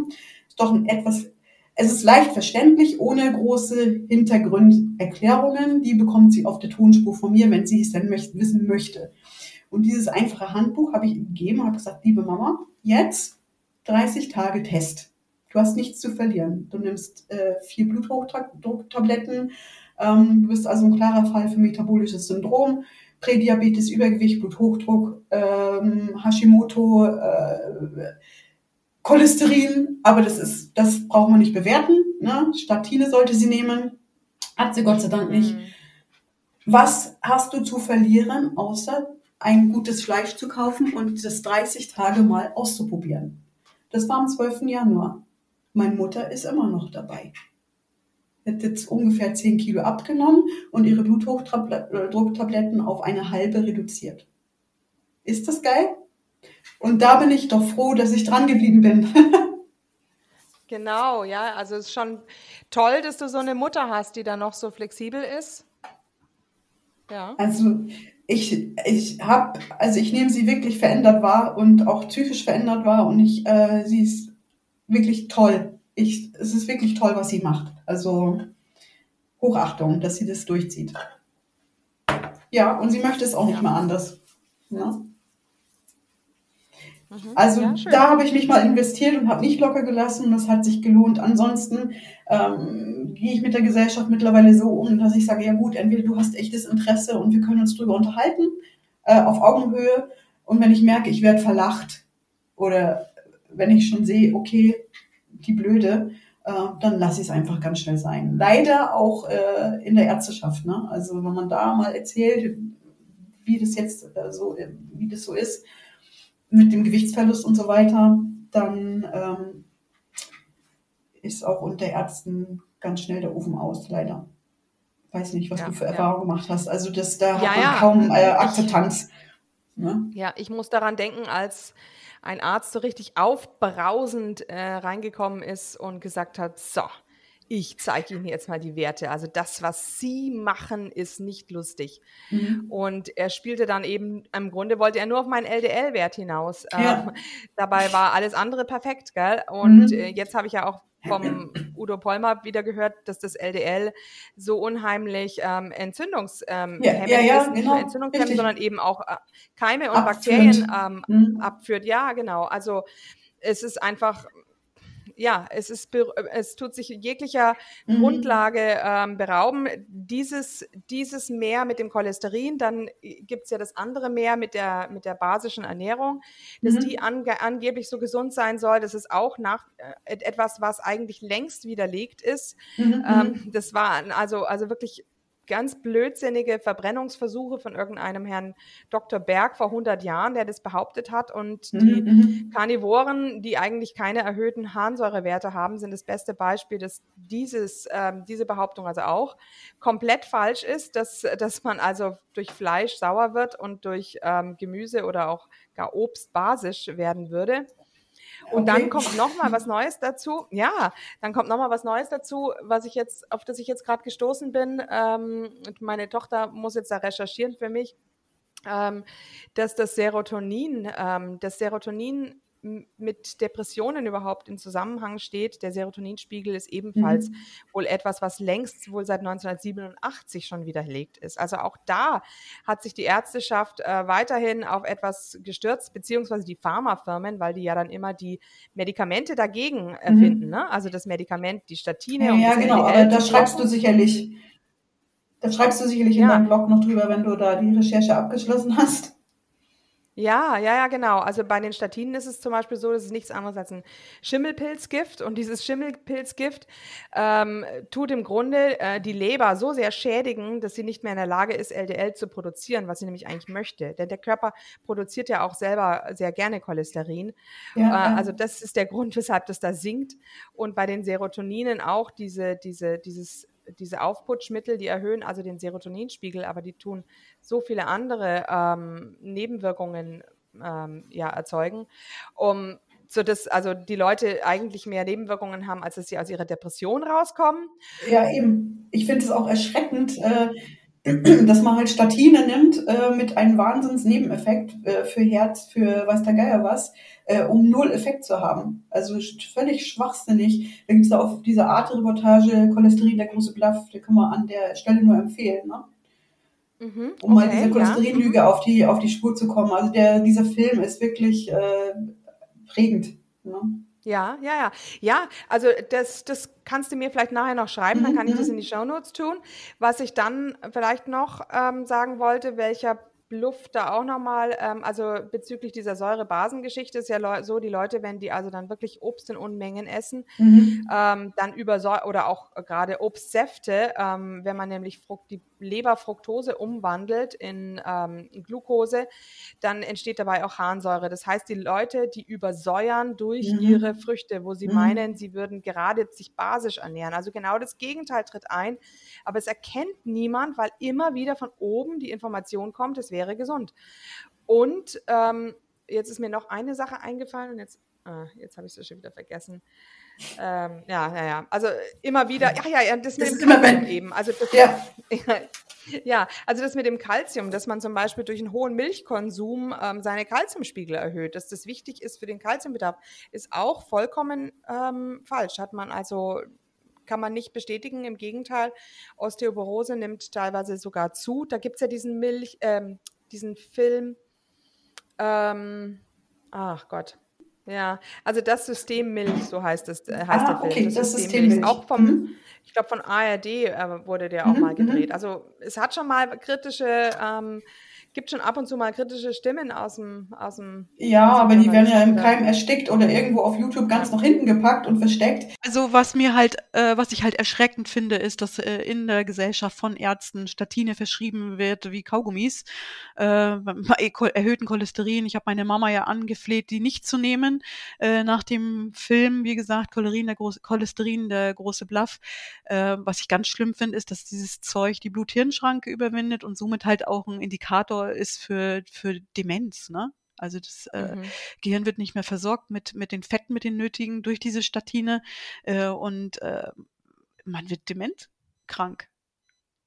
Ist doch ein etwas, es ist leicht verständlich, ohne große Hintergrunderklärungen. Die bekommt sie auf der Tonspur von mir, wenn sie es dann möcht, wissen möchte. Und dieses einfache Handbuch habe ich ihr gegeben und habe gesagt, liebe Mama, jetzt 30 Tage Test. Du hast nichts zu verlieren. Du nimmst äh, vier Bluthochdrucktabletten, ähm, du bist also ein klarer Fall für metabolisches Syndrom, Prädiabetes, Übergewicht, Bluthochdruck, ähm, Hashimoto, äh, Cholesterin, aber das ist, das brauchen wir nicht bewerten. Ne? Statine sollte sie nehmen, hat sie Gott sei Dank nicht. Mhm. Was hast du zu verlieren, außer ein gutes Fleisch zu kaufen und das 30 Tage mal auszuprobieren? Das war am 12. Januar. Meine Mutter ist immer noch dabei hat jetzt ungefähr 10 Kilo abgenommen und ihre Bluthochdrucktabletten auf eine halbe reduziert. Ist das geil? Und da bin ich doch froh, dass ich dran geblieben bin. genau, ja, also es ist schon toll, dass du so eine Mutter hast, die da noch so flexibel ist. Ja. Also ich, ich habe, also ich nehme sie wirklich verändert wahr und auch psychisch verändert wahr und ich, äh, sie ist wirklich toll ich, es ist wirklich toll, was sie macht. Also Hochachtung, dass sie das durchzieht. Ja, und sie möchte es auch nicht mehr anders. Ja? Mhm. Also ja, da habe ich mich mal investiert und habe nicht locker gelassen und das hat sich gelohnt. Ansonsten ähm, gehe ich mit der Gesellschaft mittlerweile so um, dass ich sage, ja gut, entweder du hast echtes Interesse und wir können uns drüber unterhalten, äh, auf Augenhöhe. Und wenn ich merke, ich werde verlacht oder wenn ich schon sehe, okay, die Blöde, äh, dann lasse ich es einfach ganz schnell sein. Leider auch äh, in der Ärzteschaft. Ne? Also wenn man da mal erzählt, wie das jetzt äh, so, wie das so ist mit dem Gewichtsverlust und so weiter, dann ähm, ist auch unter Ärzten ganz schnell der Ofen aus, leider. Weiß nicht, was ja, du für ja. Erfahrungen gemacht hast. Also das, da ja, hat man kaum äh, Akzeptanz. Ne? Ja, ich muss daran denken, als ein Arzt so richtig aufbrausend äh, reingekommen ist und gesagt hat, so, ich zeige Ihnen jetzt mal die Werte. Also das, was Sie machen, ist nicht lustig. Mhm. Und er spielte dann eben, im Grunde wollte er nur auf meinen LDL-Wert hinaus. Ja. Ähm, dabei war alles andere perfekt, gell? Und mhm. äh, jetzt habe ich ja auch vom Udo Pollmer wieder gehört, dass das LDL so unheimlich ähm, entzündungshemmend ähm, ja, ja, ja, ist. Nicht genau, nur entzündungshemmend, sondern eben auch äh, Keime und abführt. Bakterien ähm, mhm. abführt. Ja, genau. Also es ist einfach ja, es, ist, es tut sich jeglicher mhm. Grundlage ähm, berauben. Dieses, dieses Meer mit dem Cholesterin, dann gibt es ja das andere Meer mit der, mit der basischen Ernährung, dass mhm. die ange angeblich so gesund sein soll. Das ist auch nach, äh, etwas, was eigentlich längst widerlegt ist. Mhm. Ähm, mhm. das war also, also wirklich ganz blödsinnige Verbrennungsversuche von irgendeinem Herrn Dr. Berg vor 100 Jahren, der das behauptet hat. Und die mhm. Karnivoren, die eigentlich keine erhöhten Harnsäurewerte haben, sind das beste Beispiel, dass dieses, ähm, diese Behauptung also auch komplett falsch ist, dass, dass man also durch Fleisch sauer wird und durch ähm, Gemüse oder auch gar Obst basisch werden würde. Und okay. dann kommt noch mal was Neues dazu. Ja, dann kommt noch mal was Neues dazu, was ich jetzt, auf das ich jetzt gerade gestoßen bin. Ähm, meine Tochter muss jetzt da recherchieren für mich, ähm, dass das Serotonin, ähm, das Serotonin mit Depressionen überhaupt in Zusammenhang steht. Der Serotoninspiegel ist ebenfalls mhm. wohl etwas, was längst wohl seit 1987 schon widerlegt ist. Also auch da hat sich die Ärzteschaft äh, weiterhin auf etwas gestürzt, beziehungsweise die Pharmafirmen, weil die ja dann immer die Medikamente dagegen erfinden. Mhm. Ne? Also das Medikament, die Statine. Ja, ja genau, aber da schreibst du sicherlich, da schreibst du sicherlich in deinem Blog noch drüber, wenn du da die Recherche abgeschlossen hast. Ja, ja, ja, genau. Also bei den Statinen ist es zum Beispiel so, dass es nichts anderes als ein Schimmelpilzgift und dieses Schimmelpilzgift ähm, tut im Grunde äh, die Leber so sehr schädigen, dass sie nicht mehr in der Lage ist, LDL zu produzieren, was sie nämlich eigentlich möchte. Denn der Körper produziert ja auch selber sehr gerne Cholesterin. Ja, äh, also das ist der Grund, weshalb das da sinkt. Und bei den Serotoninen auch diese, diese, dieses diese Aufputschmittel, die erhöhen also den Serotoninspiegel, aber die tun so viele andere ähm, Nebenwirkungen ähm, ja, erzeugen, um so dass also die Leute eigentlich mehr Nebenwirkungen haben, als dass sie aus ihrer Depression rauskommen. Ja, eben. Ich finde es auch erschreckend, äh, dass man halt Statine nimmt äh, mit einem Wahnsinns-Nebeneffekt äh, für Herz, für weiß der Geier was, äh, um null Effekt zu haben. Also völlig schwachsinnig. Da gibt es da auf dieser Art-Reportage Cholesterin, der große Bluff, die kann man an der Stelle nur empfehlen, ne? Mhm, um okay, mal diese Cholesterinlüge ja. auf, die, auf die Spur zu kommen. Also der, dieser Film ist wirklich äh, prägend. Ne? Ja, ja, ja. Ja, also das, das kannst du mir vielleicht nachher noch schreiben, dann kann ich das mhm. in die Show Notes tun. Was ich dann vielleicht noch ähm, sagen wollte, welcher Luft da auch nochmal, ähm, also bezüglich dieser Säure-Basen-Geschichte ist ja so, die Leute, wenn die also dann wirklich Obst in Unmengen essen, mhm. ähm, dann über Säure oder auch gerade Obstsäfte, ähm, wenn man nämlich Frucht, die Leberfructose umwandelt in ähm, Glucose, dann entsteht dabei auch Harnsäure. Das heißt, die Leute, die übersäuern durch mhm. ihre Früchte, wo sie mhm. meinen, sie würden gerade sich basisch ernähren. Also genau das Gegenteil tritt ein, aber es erkennt niemand, weil immer wieder von oben die Information kommt, es wäre gesund. Und ähm, jetzt ist mir noch eine Sache eingefallen und jetzt, ah, jetzt habe ich es schon wieder vergessen. Ähm, ja, ja, ja. Also immer wieder, ja, ja, ja, das mit das dem Kalzium eben. Also das, ja. ja, also das mit dem Kalzium, dass man zum Beispiel durch einen hohen Milchkonsum ähm, seine Kalziumspiegel erhöht, dass das wichtig ist für den Kalziumbedarf, ist auch vollkommen ähm, falsch. Hat man also kann man nicht bestätigen. Im Gegenteil, Osteoporose nimmt teilweise sogar zu. Da gibt es ja diesen Milch, ähm, diesen Film, ähm, ach Gott, ja, also das System Milch, so heißt es, äh, heißt ah, der Film. Okay, das, das System, Milch. Auch vom, mhm. ich glaube von ARD äh, wurde der auch mhm, mal gedreht. Mhm. Also es hat schon mal kritische ähm, gibt schon ab und zu mal kritische Stimmen aus dem. Aus dem ja, aus aber die werden ja im Keim erstickt oder irgendwo auf YouTube ganz nach hinten gepackt und versteckt. Also was mir halt, äh, was ich halt erschreckend finde, ist, dass äh, in der Gesellschaft von Ärzten Statine verschrieben wird wie Kaugummis äh, bei erhöhten Cholesterin. Ich habe meine Mama ja angefleht, die nicht zu nehmen. Äh, nach dem Film, wie gesagt, Cholesterin, der große, Cholesterin, der große Bluff. Äh, was ich ganz schlimm finde, ist, dass dieses Zeug die Blut-Hirn-Schranke überwindet und somit halt auch ein Indikator Faktor ist für, für Demenz, ne? Also das äh, mhm. Gehirn wird nicht mehr versorgt mit, mit den Fetten, mit den nötigen durch diese Statine äh, und äh, man wird dementkrank.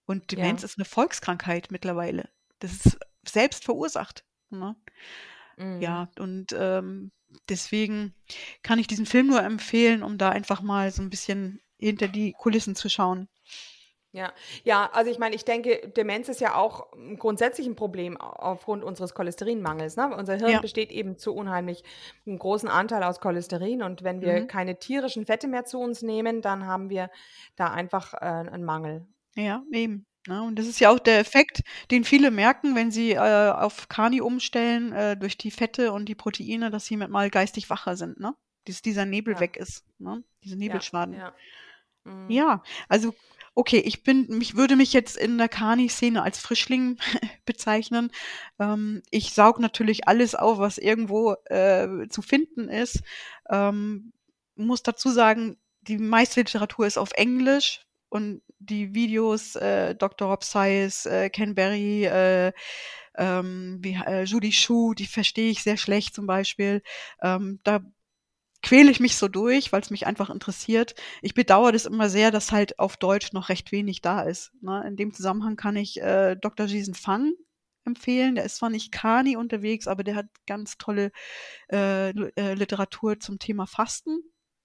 Und Demenz ja. ist eine Volkskrankheit mittlerweile. Das ist selbst verursacht. Ne? Mhm. Ja, und ähm, deswegen kann ich diesen Film nur empfehlen, um da einfach mal so ein bisschen hinter die Kulissen zu schauen. Ja, ja, also ich meine, ich denke, Demenz ist ja auch grundsätzlich ein Problem aufgrund unseres Cholesterinmangels. Ne? Unser Hirn ja. besteht eben zu unheimlich einem großen Anteil aus Cholesterin und wenn wir mhm. keine tierischen Fette mehr zu uns nehmen, dann haben wir da einfach äh, einen Mangel. Ja, eben. Ja, ne? und das ist ja auch der Effekt, den viele merken, wenn sie äh, auf Kani umstellen, äh, durch die Fette und die Proteine, dass sie mal geistig wacher sind, ne? Dass dieser Nebel ja. weg ist, ne? Diese Nebelschwaden. Ja, ja. Mhm. ja, also okay, ich bin, mich würde mich jetzt in der Kani-Szene als Frischling bezeichnen. Ähm, ich saug natürlich alles auf, was irgendwo äh, zu finden ist. Ähm, muss dazu sagen, die meiste Literatur ist auf Englisch und die Videos äh, Dr. Rob Science, äh, Ken Berry, äh, ähm, wie, äh, Judy Schuh, die verstehe ich sehr schlecht zum Beispiel. Ähm, da quäle ich mich so durch, weil es mich einfach interessiert. Ich bedauere das immer sehr, dass halt auf Deutsch noch recht wenig da ist. Ne? In dem Zusammenhang kann ich äh, Dr. Jason Fang empfehlen. Der ist zwar nicht Kani unterwegs, aber der hat ganz tolle äh, äh, Literatur zum Thema Fasten.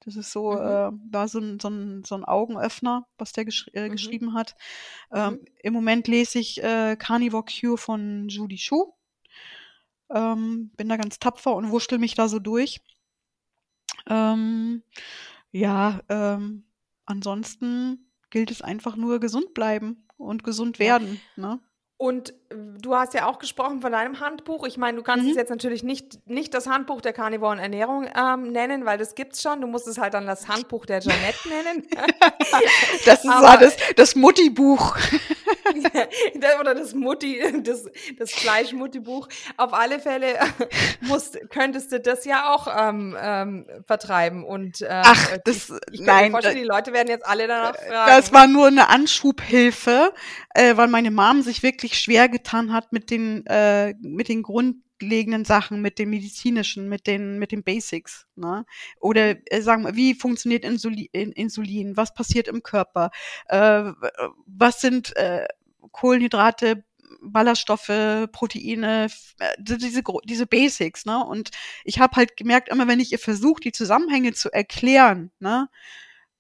Das ist so, mhm. äh, war so ein, so, ein, so ein Augenöffner, was der gesch äh, mhm. geschrieben hat. Ähm, mhm. Im Moment lese ich äh, Carnivore Cure von Judy Schuh. Ähm, bin da ganz tapfer und wurschtel mich da so durch. Ähm, ja, ähm, ansonsten gilt es einfach nur gesund bleiben und gesund werden. Ne? Und du hast ja auch gesprochen von deinem Handbuch. Ich meine, du kannst mhm. es jetzt natürlich nicht, nicht das Handbuch der Carnivoren Ernährung ähm, nennen, weil das gibt's schon. Du musst es halt dann das Handbuch der Janette nennen. das ist Aber, das, das Mutti-Buch. oder das Mutti, das, das Fleisch-Mutti-Buch. Auf alle Fälle musst, könntest du das ja auch ähm, ähm, vertreiben. Und, ähm, Ach, das, ich, ich nein. Mir vorstellen, die Leute werden jetzt alle danach äh, fragen. Das war nur eine Anschubhilfe, äh, weil meine Mom sich wirklich schwer getan hat mit den, äh, mit den grundlegenden Sachen, mit den medizinischen, mit den, mit den Basics. Ne? Oder äh, sagen wir, wie funktioniert Insulin, Insulin? Was passiert im Körper? Äh, was sind äh, Kohlenhydrate, Ballaststoffe, Proteine, äh, diese, diese Basics, ne? Und ich habe halt gemerkt, immer wenn ich ihr versuche, die Zusammenhänge zu erklären, ne,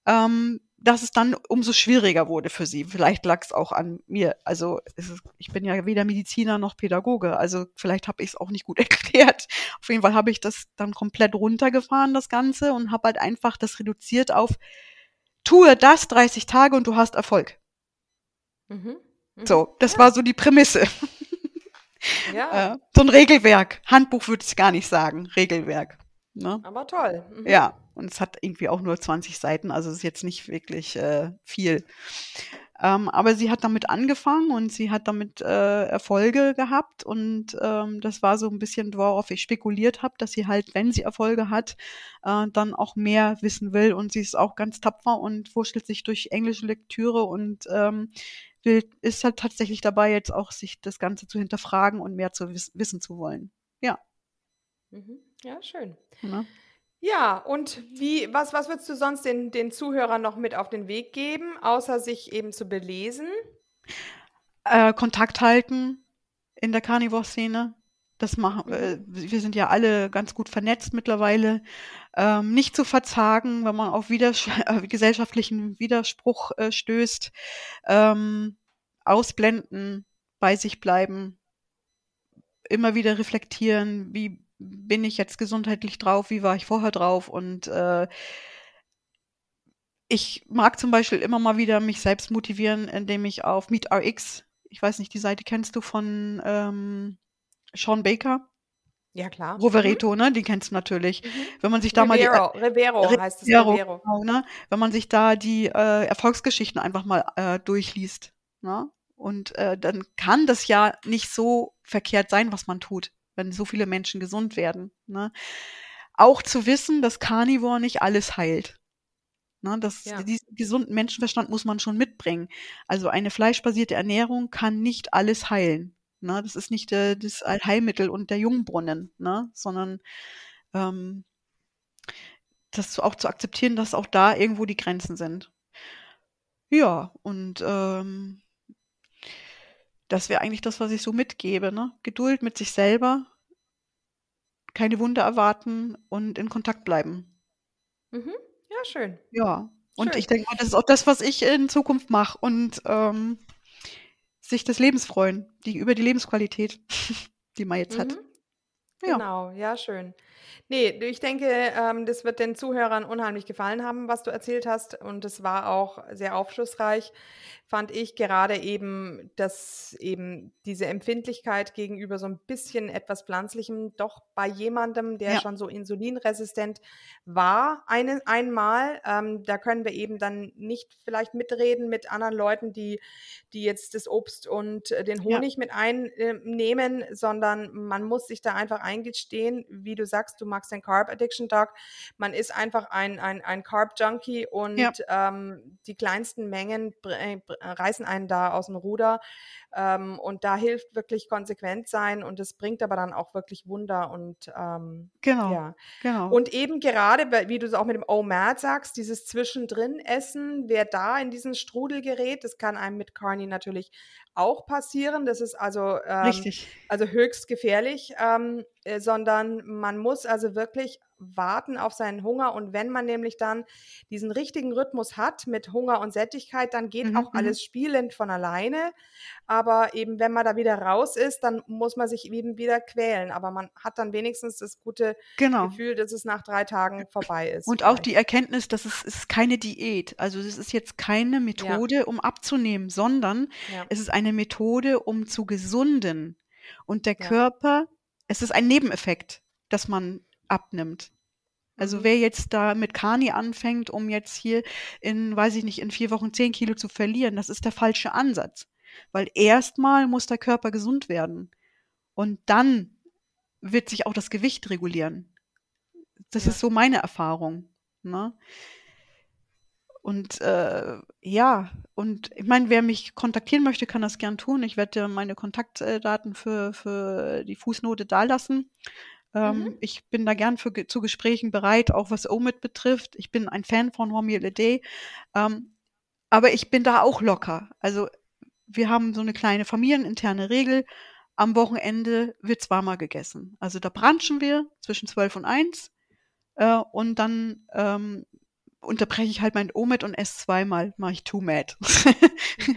ähm, dass es dann umso schwieriger wurde für sie. Vielleicht lag es auch an mir. Also ist, ich bin ja weder Mediziner noch Pädagoge. Also vielleicht habe ich es auch nicht gut erklärt. Auf jeden Fall habe ich das dann komplett runtergefahren, das Ganze, und habe halt einfach das reduziert auf, tue das 30 Tage und du hast Erfolg. Mhm. Mhm. So, das ja. war so die Prämisse. Ja. Äh, so ein Regelwerk. Handbuch würde ich gar nicht sagen. Regelwerk. Ne? Aber toll. Mhm. Ja, und es hat irgendwie auch nur 20 Seiten, also ist jetzt nicht wirklich äh, viel. Ähm, aber sie hat damit angefangen und sie hat damit äh, Erfolge gehabt und ähm, das war so ein bisschen, worauf ich spekuliert habe, dass sie halt, wenn sie Erfolge hat, äh, dann auch mehr wissen will und sie ist auch ganz tapfer und wurschtelt sich durch englische Lektüre und ähm, will, ist halt tatsächlich dabei, jetzt auch sich das Ganze zu hinterfragen und mehr zu wiss wissen zu wollen. Ja. Mhm. Ja, schön. Ja. Ja, und wie, was, was würdest du sonst den, den Zuhörern noch mit auf den Weg geben, außer sich eben zu belesen? Äh, Kontakt halten in der Carnivore-Szene. Das machen, äh, mhm. wir sind ja alle ganz gut vernetzt mittlerweile. Ähm, nicht zu verzagen, wenn man auf Widers äh, gesellschaftlichen Widerspruch äh, stößt. Ähm, ausblenden, bei sich bleiben, immer wieder reflektieren, wie bin ich jetzt gesundheitlich drauf, wie war ich vorher drauf und äh, ich mag zum Beispiel immer mal wieder mich selbst motivieren, indem ich auf MeetRx, ich weiß nicht, die Seite kennst du von ähm, Sean Baker? Ja, klar. Rovereto, mhm. ne? Die kennst du natürlich. Mhm. Wenn man sich da Rivero, mal die, äh, Rivero heißt es Rivero. Genau, ne? Wenn man sich da die äh, Erfolgsgeschichten einfach mal äh, durchliest, ne? Und äh, dann kann das ja nicht so verkehrt sein, was man tut wenn so viele Menschen gesund werden. Ne? Auch zu wissen, dass Carnivore nicht alles heilt. Ne, das, ja. diesen gesunden Menschenverstand muss man schon mitbringen. Also eine fleischbasierte Ernährung kann nicht alles heilen. Ne? Das ist nicht äh, das Allheilmittel und der Jungbrunnen, ne? sondern ähm, das auch zu akzeptieren, dass auch da irgendwo die Grenzen sind. Ja, und ähm, das wäre eigentlich das, was ich so mitgebe. Ne? Geduld mit sich selber, keine Wunder erwarten und in Kontakt bleiben. Mhm. Ja, schön. Ja, und schön. ich denke, das ist auch das, was ich in Zukunft mache und ähm, sich des Lebens freuen, die, über die Lebensqualität, die man jetzt mhm. hat. Ja. Genau, ja, schön. Nee, ich denke, ähm, das wird den Zuhörern unheimlich gefallen haben, was du erzählt hast. Und es war auch sehr aufschlussreich, fand ich gerade eben, dass eben diese Empfindlichkeit gegenüber so ein bisschen etwas Pflanzlichem doch bei jemandem, der Ja. schon so insulinresistent war, eine, einmal, ähm, da können wir eben dann nicht vielleicht mitreden mit anderen Leuten, die, die jetzt das Obst und äh, den Ja. Honig mit einnehmen, sondern man muss sich da einfach eingestehen, wie du sagst, du magst den Carb Addiction Dog. Man ist einfach ein, ein, ein Carb Junkie und Ja. ähm, die kleinsten Mengen äh, br- reißen einen da aus dem Ruder. Ähm, und da hilft wirklich konsequent sein und es bringt aber dann auch wirklich Wunder und ähm, Genau, ja. genau. Und eben gerade, wie du es auch mit dem OMAD sagst, dieses Zwischendrin-Essen, wer da in diesen Strudel gerät, das kann einem mit Carney natürlich auch passieren. Das ist also, ähm, also höchst gefährlich, ähm, äh, sondern man muss also wirklich warten auf seinen Hunger. Und wenn man nämlich dann diesen richtigen Rhythmus hat mit Hunger und Sättigkeit, dann geht Mhm, auch mhm. alles spielend von alleine. Aber eben, wenn man da wieder raus ist, dann muss man sich eben wieder quälen. Aber man hat dann wenigstens das gute Genau. Gefühl, dass es nach drei Tagen vorbei ist. Und auch vielleicht. die Erkenntnis, dass es ist keine Diät. Also es ist jetzt keine Methode, um abzunehmen, sondern Ja. es ist eine Methode, um zu gesunden. Und der Ja. Körper, es ist ein Nebeneffekt, dass man abnimmt. Also Mhm. wer jetzt da mit Kani anfängt, um jetzt hier in, weiß ich nicht, in vier Wochen zehn Kilo zu verlieren, das ist der falsche Ansatz. Weil erstmal muss der Körper gesund werden. Und dann wird sich auch das Gewicht regulieren. Das Ja. ist so meine Erfahrung. Ne? Und äh, ja, und ich meine, wer mich kontaktieren möchte, kann das gern tun. Ich werde dir meine Kontaktdaten für, für die Fußnote dalassen. Ähm, Mhm. Ich bin da gern für, zu Gesprächen bereit, auch was OMID betrifft. Ich bin ein Fan von Hormiel a Day. Ähm, aber ich bin da auch locker. Also wir haben so eine kleine familieninterne Regel. Am Wochenende wird zweimal gegessen. Also da brunchen wir zwischen 12 und 1 äh, und dann ähm, unterbreche ich halt mein OMAD und esse zweimal, mache ich Too Mad. Mhm. Mhm.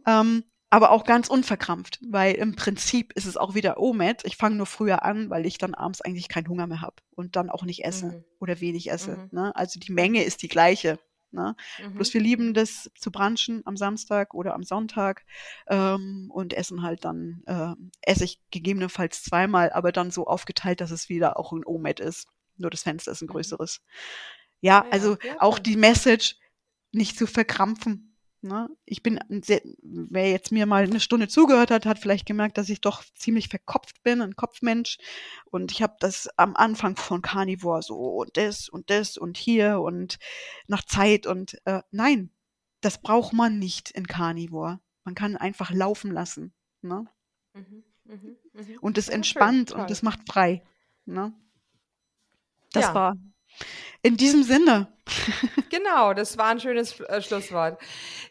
ähm, aber auch ganz unverkrampft, weil im Prinzip ist es auch wieder OMAD. Ich fange nur früher an, weil ich dann abends eigentlich keinen Hunger mehr habe und dann auch nicht esse Mhm. oder wenig esse. Mhm. Ne? Also die Menge ist die gleiche. Ne? Mhm. Bloß wir lieben das zu brunchen am Samstag oder am Sonntag ähm, und essen halt dann, äh, esse ich gegebenenfalls zweimal, aber dann so aufgeteilt, dass es wieder auch ein OMAD ist. Nur das Fenster ist ein Mhm. größeres. Ja, ja, also ja, auch die Message, nicht zu verkrampfen. Ne? Ich bin, sehr, wer jetzt mir mal eine Stunde zugehört hat, hat vielleicht gemerkt, dass ich doch ziemlich verkopft bin, ein Kopfmensch. Und ich habe das am Anfang von Carnivore so und das und das und hier und nach Zeit und äh, nein, das braucht man nicht in Carnivore. Man kann einfach laufen lassen. Ne? Mhm. Mhm. Mhm. Und das Ja, schön, entspannt toll. und das macht frei. Ne? Das Ja. war in diesem Sinne. Genau, das war ein schönes äh, Schlusswort.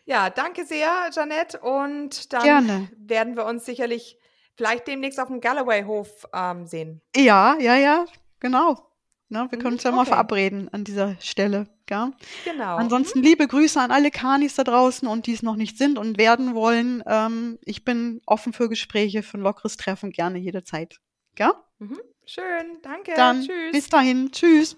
Ja, danke sehr, Janette. Und dann Gerne. werden wir uns sicherlich vielleicht demnächst auf dem Galloway-Hof ähm, sehen. Ja, ja, ja, genau. Ne, wir Mhm, können uns ja mal okay. verabreden an dieser Stelle. Gell? Genau. Ansonsten liebe Grüße an alle Kanis da draußen und die es noch nicht sind und werden wollen. Ähm, ich bin offen für Gespräche, für ein lockeres Treffen, gerne jederzeit. Gell? Mhm. Schön, danke. Dann Tschüss. bis dahin. Tschüss.